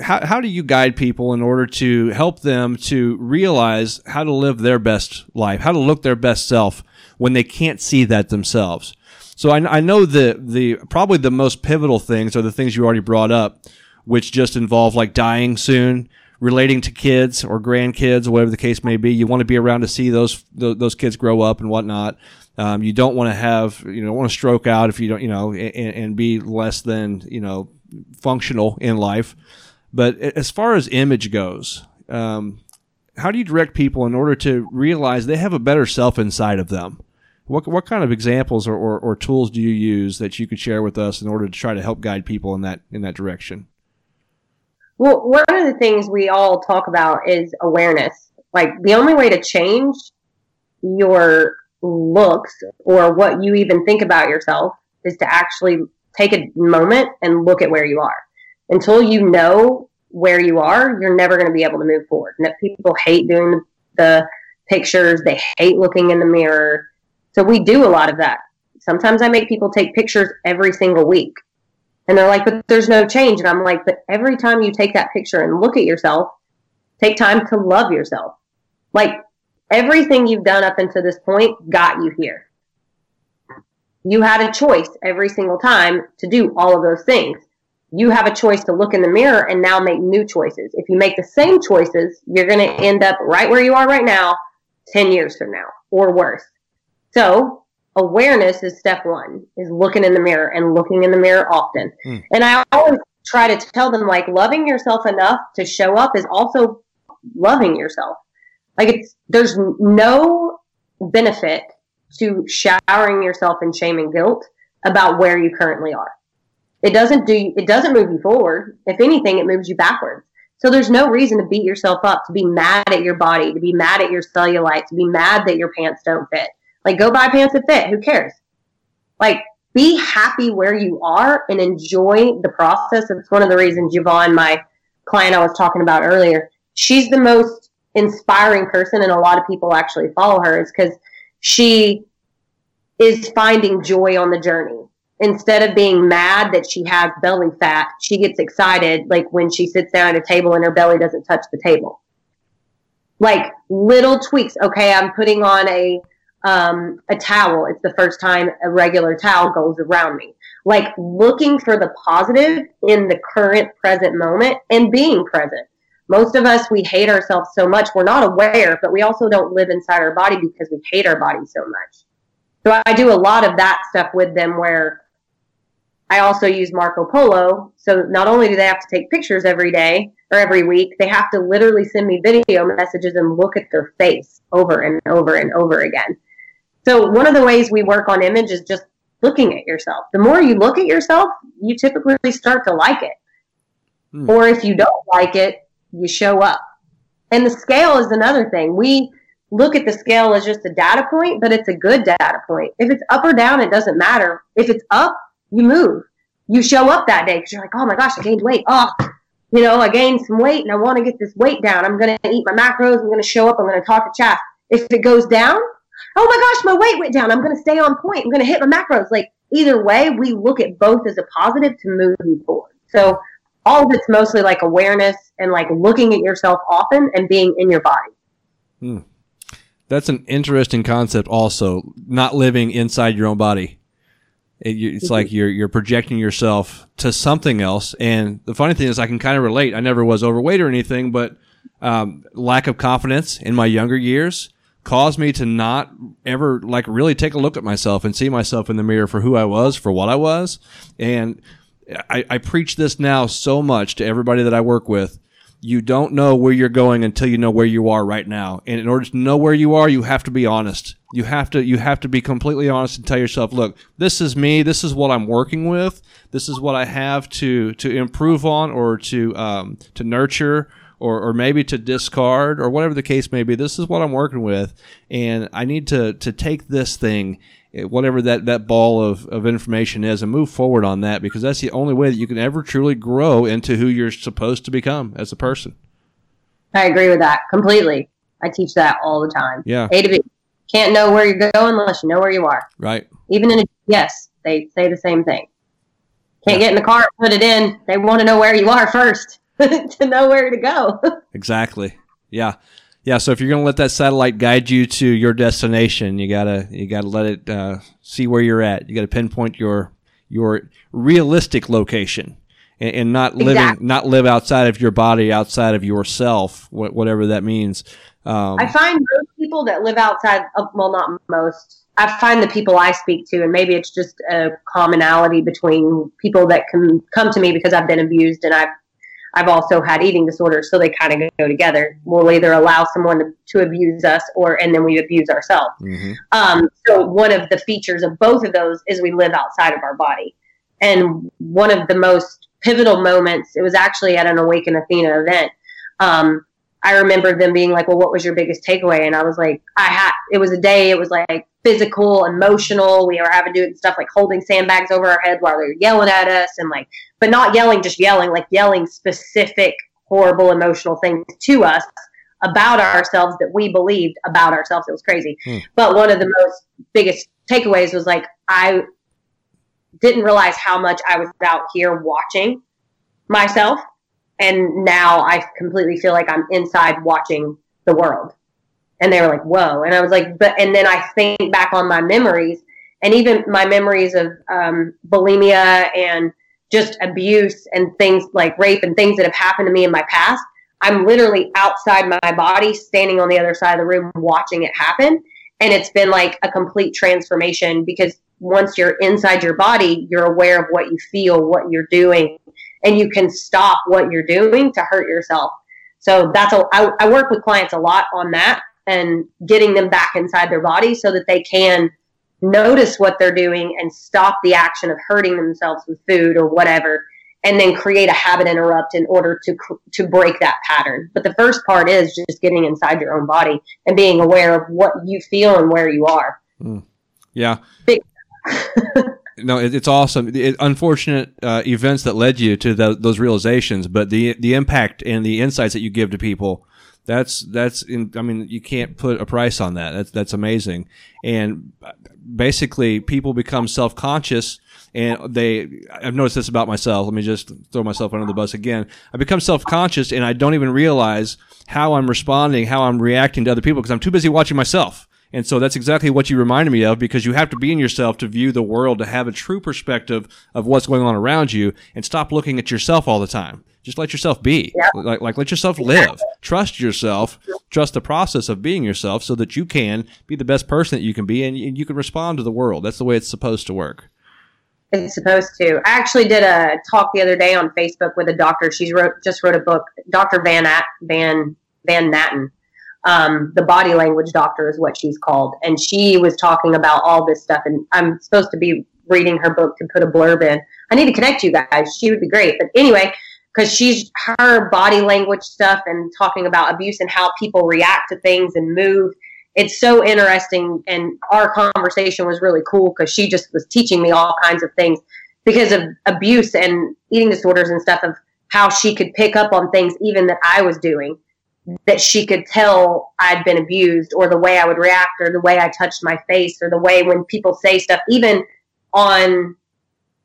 How, how do you guide people in order to help them to realize how to live their best life, how to look their best self when they can't see that themselves? So I, I know the the probably the most pivotal things are the things you already brought up, which just involve like dying soon, relating to kids or grandkids, whatever the case may be. You want to be around to see those those, those kids grow up and whatnot. Um, you don't want to have you know want to stroke out if you don't you know and, and be less than you know functional in life. But as far as image goes, um, how do you direct people in order to realize they have a better self inside of them? What, what kind of examples or, or, or tools do you use that you could share with us in order to try to help guide people in that in that direction? Well, one of the things we all talk about is awareness. Like the only way to change your looks or what you even think about yourself is to actually take a moment and look at where you are. Until you know where you are, you're never going to be able to move forward. And people hate doing the pictures, they hate looking in the mirror. So we do a lot of that. Sometimes I make people take pictures every single week. And they're like, but there's no change. And I'm like, but every time you take that picture and look at yourself, take time to love yourself. Like everything you've done up until this point got you here. You had a choice every single time to do all of those things. You have a choice to look in the mirror and now make new choices. If you make the same choices, you're going to end up right where you are right now 10 years from now or worse. So awareness is step one is looking in the mirror and looking in the mirror often. Hmm. And I always try to tell them like loving yourself enough to show up is also loving yourself. Like it's, there's no benefit to showering yourself in shame and guilt about where you currently are. It doesn't do, it doesn't move you forward. If anything, it moves you backwards. So there's no reason to beat yourself up, to be mad at your body, to be mad at your cellulite, to be mad that your pants don't fit. Like go buy pants that fit. Who cares? Like be happy where you are and enjoy the process. It's one of the reasons Yvonne, my client I was talking about earlier, she's the most inspiring person and a lot of people actually follow her is because she is finding joy on the journey. Instead of being mad that she has belly fat, she gets excited like when she sits down at a table and her belly doesn't touch the table. Like little tweaks. Okay, I'm putting on a um, a towel. It's the first time a regular towel goes around me. Like looking for the positive in the current present moment and being present. Most of us, we hate ourselves so much. We're not aware, but we also don't live inside our body because we hate our body so much. So I do a lot of that stuff with them where I also use Marco Polo. So not only do they have to take pictures every day or every week, they have to literally send me video messages and look at their face over and over and over again. So one of the ways we work on image is just looking at yourself. The more you look at yourself, you typically start to like it. Hmm. Or if you don't like it, you show up. And the scale is another thing. We look at the scale as just a data point, but it's a good data point. If it's up or down, it doesn't matter. If it's up, you move. You show up that day because you're like, oh my gosh, I gained weight. Oh, you know, I gained some weight and I want to get this weight down. I'm going to eat my macros. I'm going to show up. I'm going to talk to Chas. If it goes down, oh my gosh, my weight went down. I'm going to stay on point. I'm going to hit my macros. Like either way, we look at both as a positive to move forward. So all of it's mostly like awareness and like looking at yourself often and being in your body. That's an interesting concept. Also, not living inside your own body. It, it's like you're you're projecting yourself to something else. And the funny thing is, I can kind of relate. I never was overweight or anything, but um, lack of confidence in my younger years caused me to not ever like really take a look at myself and see myself in the mirror for who I was, for what I was. And I, I preach this now so much to everybody that I work with. You don't know where you're going until you know where you are right now. And in order to know where you are, you have to be honest. You have to you have to be completely honest and tell yourself, look, this is me. This is what I'm working with. This is what I have to to improve on or to um, to nurture or, or maybe to discard or whatever the case may be. This is what I'm working with, and I need to to take this thing, Eh, whatever that that ball of, of information is, and move forward on that because that's the only way that you can ever truly grow into who you're supposed to become as a person. I agree with that completely. I teach that all the time. Yeah. A to B. Can't know where you're going unless you know where you are. Right. Even in a yes, they say the same thing. Can't get in the car put it in. They want to know where you are first to know where to go. Exactly. Yeah. Yeah. So if you're going to let that satellite guide you to your destination, you gotta you gotta let it uh, see where you're at. You got to pinpoint your your realistic location and, and not living Exactly. not live outside of your body, outside of yourself, wha- whatever that means. Um, I find most people that live outside of, well, not most. I find the people I speak to, and maybe it's just a commonality between people that can come to me because I've been abused and I've I've also had eating disorders, so they kind of go together. We'll either allow someone to, to abuse us, or and then we abuse ourselves. mhm. Um, so one of the features of both of those is we live outside of our body. And one of the most pivotal moments, it was actually at an Awaken Athena event. Um, I remember them being like, "Well, what was your biggest takeaway?" And I was like, "I had." It was a day. It was like physical, emotional. We were having to do stuff like holding sandbags over our head while they were yelling at us, and like, but not yelling, just yelling, like yelling specific horrible emotional things to us about ourselves that we believed about ourselves. It was crazy. Hmm. But one of the most biggest takeaways was like I didn't realize how much I was out here watching myself, and now I completely feel like I'm inside watching the world. And they were like, "Whoa!" And I was like, "But," and then I think back on my memories, and even my memories of um, bulimia and just abuse and things like rape and things that have happened to me in my past. I'm literally outside my body, standing on the other side of the room, watching it happen. And it's been like a complete transformation because once you're inside your body, you're aware of what you feel, what you're doing, and you can stop what you're doing to hurt yourself. So that's a, I, I work with clients a lot on that and getting them back inside their body so that they can notice what they're doing and stop the action of hurting themselves with food or whatever and then create a habit interrupt in order to to break that pattern but the first part is just getting inside your own body and being aware of what you feel and where you are hmm. Yeah. No, it, it's awesome. It, unfortunate uh, events that led you to tho- those realizations, but the the impact and the insights that you give to people. That's that's. In, I mean, you can't put a price on that. That's that's amazing. And basically, people become self conscious, and they. I've noticed this about myself. Let me just throw myself under the bus again. I become self conscious, and I don't even realize how I'm responding, how I'm reacting to other people, because I'm too busy watching myself. And so that's exactly what you reminded me of because you have to be in yourself to view the world, to have a true perspective of what's going on around you and stop looking at yourself all the time. Just let yourself be. Like, like let yourself live. Trust yourself. Trust the process of being yourself so that you can be the best person that you can be and you, you can respond to the world. That's the way it's supposed to work. it's supposed to i actually did a talk the other day on facebook with a doctor she's wrote just wrote a book dr van At, van van natten um, the body language doctor is what she's called. And she was talking about all this stuff. And i'm supposed to be reading her book to put a blurb in. I need to connect you guys. She would be great. But anyway because she's her body language stuff and talking about abuse and how people react to things and move it's so interesting. And our conversation was really cool because she just was teaching me all kinds of things because of abuse and eating disorders and stuff of how she could pick up on things even that I was doing that she could tell I'd been abused or the way I would react or the way I touched my face or the way when people say stuff even on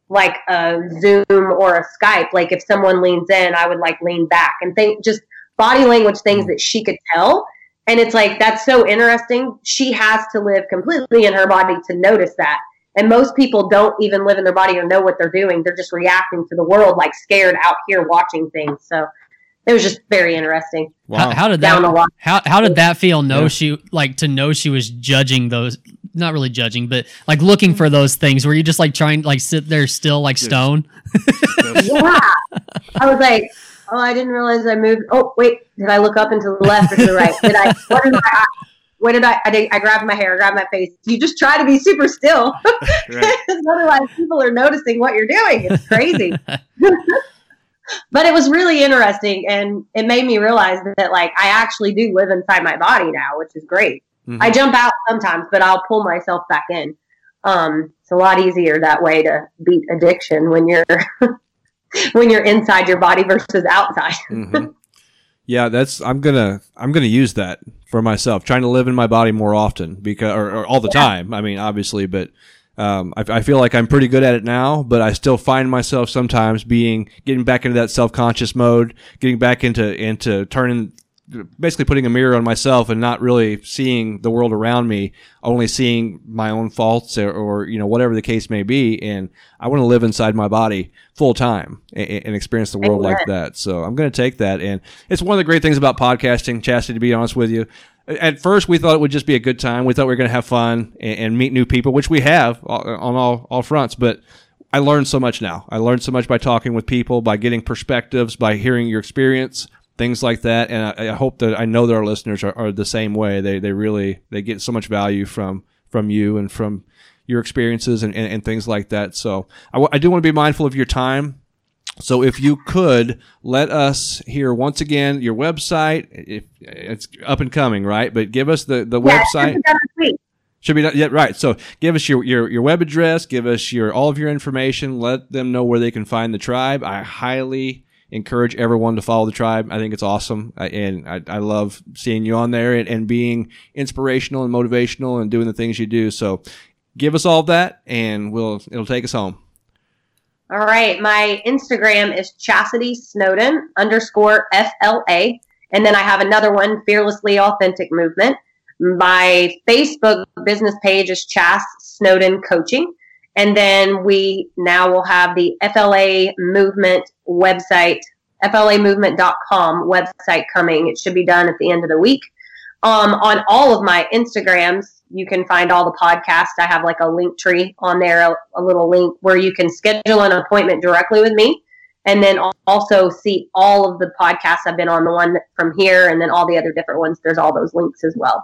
like a Zoom or a Skype like if someone leans in I would like lean back and think just body language things mm. that she could tell. And it's like that's so interesting. She has to live completely in her body to notice that. And most people don't even live in their body or know what they're doing. They're just reacting to the world like scared out here watching things. So it was just very interesting How, how did that Down a lot. how how did that feel? Know Yeah. she like to know she was judging those, not really judging, but like looking for those things. Were you just like trying like sit there still like stone? yeah i was like oh i didn't realize i moved oh wait did i look up and to the left or to the right did i what did i what did I, I did I grabbed my hair, I grabbed my face. You just try to be super still. Right. Otherwise people are noticing what you're doing. It's crazy. But it was really interesting and it made me realize that like I actually do live inside my body now, which is great. Mhm. I jump out sometimes, but I'll pull myself back in. Um, it's a lot easier that way to beat addiction when you're when you're inside your body versus outside. Mhm. Yeah, that's I'm gonna I'm gonna use that for myself. Trying to live in my body more often because or, or all the time. I mean, obviously, but um, I, I feel like I'm pretty good at it now. But I still find myself sometimes being getting back into that self conscious mode, getting back into into turning basically putting a mirror on myself and not really seeing the world around me, only seeing my own faults or, or you know whatever the case may be. And I want to live inside my body full time and, and experience the world like that. So I'm going to take that, and it's one of the great things about podcasting, Chasity. To be honest with you, at first we thought it would just be a good time. We thought we were going to have fun and, and meet new people, which we have on on all all fronts, but. I learned so much now. I learned so much by talking with people, by getting perspectives, by hearing your experience, things like that. And I, I hope that I know that our listeners are, are the same way. They they really they get so much value from from you and from your experiences and, and, and things like that. So I, w- I do want to be mindful of your time. So if you could let us hear once again your website, if it's up and coming, right? But give us the, the Yeah, website. it's done this week. Should be done. Yeah, right. So give us your, your, your web address, give us your all of your information, let them know where they can find the tribe. I highly encourage everyone to follow the tribe. I think it's awesome. I, and I, I love seeing you on there and, and being inspirational and motivational and doing the things you do. So give us all of that and we'll, it'll take us home. All right. My Instagram is Chasity Snowden underscore FLA. And then I have another one, Fearlessly Authentic Movement. My Facebook business page is Chas Snowden Coaching. And then we now will have the FLA Movement website, FLAmovement.com website coming. It should be done at the end of the week. Um, on all of my Instagrams, you can find all the podcasts. I have like a link tree on there, a, a little link where you can schedule an appointment directly with me. And then also see all of the podcasts I've been on, the one from here, and then all the other different ones. There's all those links as well.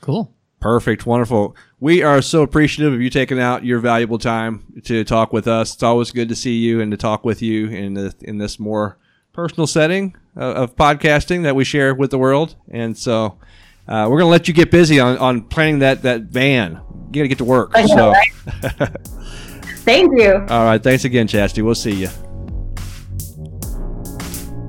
Cool. Perfect. Wonderful. We are so appreciative of you taking out your valuable time to talk with us. It's always good to see you and to talk with you in the, in this more personal setting uh, of podcasting that we share with the world. And so uh, we're going to let you get busy on, on planning that, that van. You got to get to work. I know, So, right? Thank you. all right. Thanks again, Chasity. We'll see you.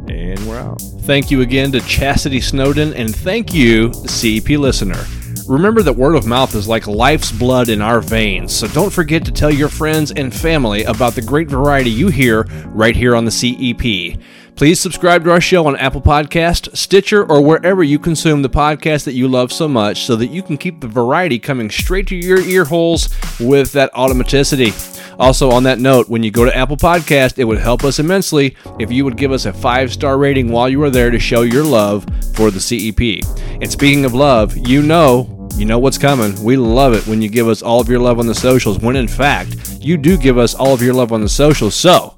And we're out. Thank you again to Chasity Snowden, and thank you, CEP listener. Remember that word of mouth is like life's blood in our veins, so don't forget to tell your friends and family about the great variety you hear right here on the CEP. Please subscribe to our show on Apple Podcast, Stitcher, or wherever you consume the podcast that you love so much so that you can keep the variety coming straight to your ear holes with that automaticity. Also, on that note, when you go to Apple Podcast, it would help us immensely if you would give us a five star rating while you are there to show your love for the CEP. And speaking of love, you know, you know what's coming. We love it when you give us all of your love on the socials, when in fact, you do give us all of your love on the socials. So,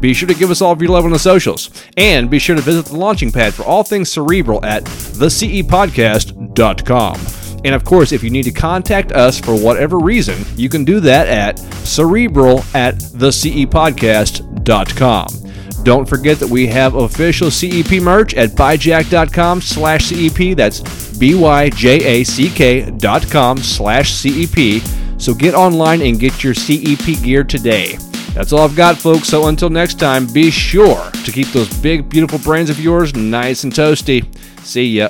be sure to give us all of your love on the socials. And be sure to visit the launching pad for all things cerebral at thecepodcast.com. And of course, if you need to contact us for whatever reason, you can do that at cerebral at thecepodcast.com. Don't forget that we have official CEP merch at byjack.com slash CEP. That's B-Y-J-A-C-K dot com slash CEP. So get online and get your CEP gear today. That's all I've got, folks. So until next time, be sure to keep those big, beautiful brains of yours nice and toasty. See ya.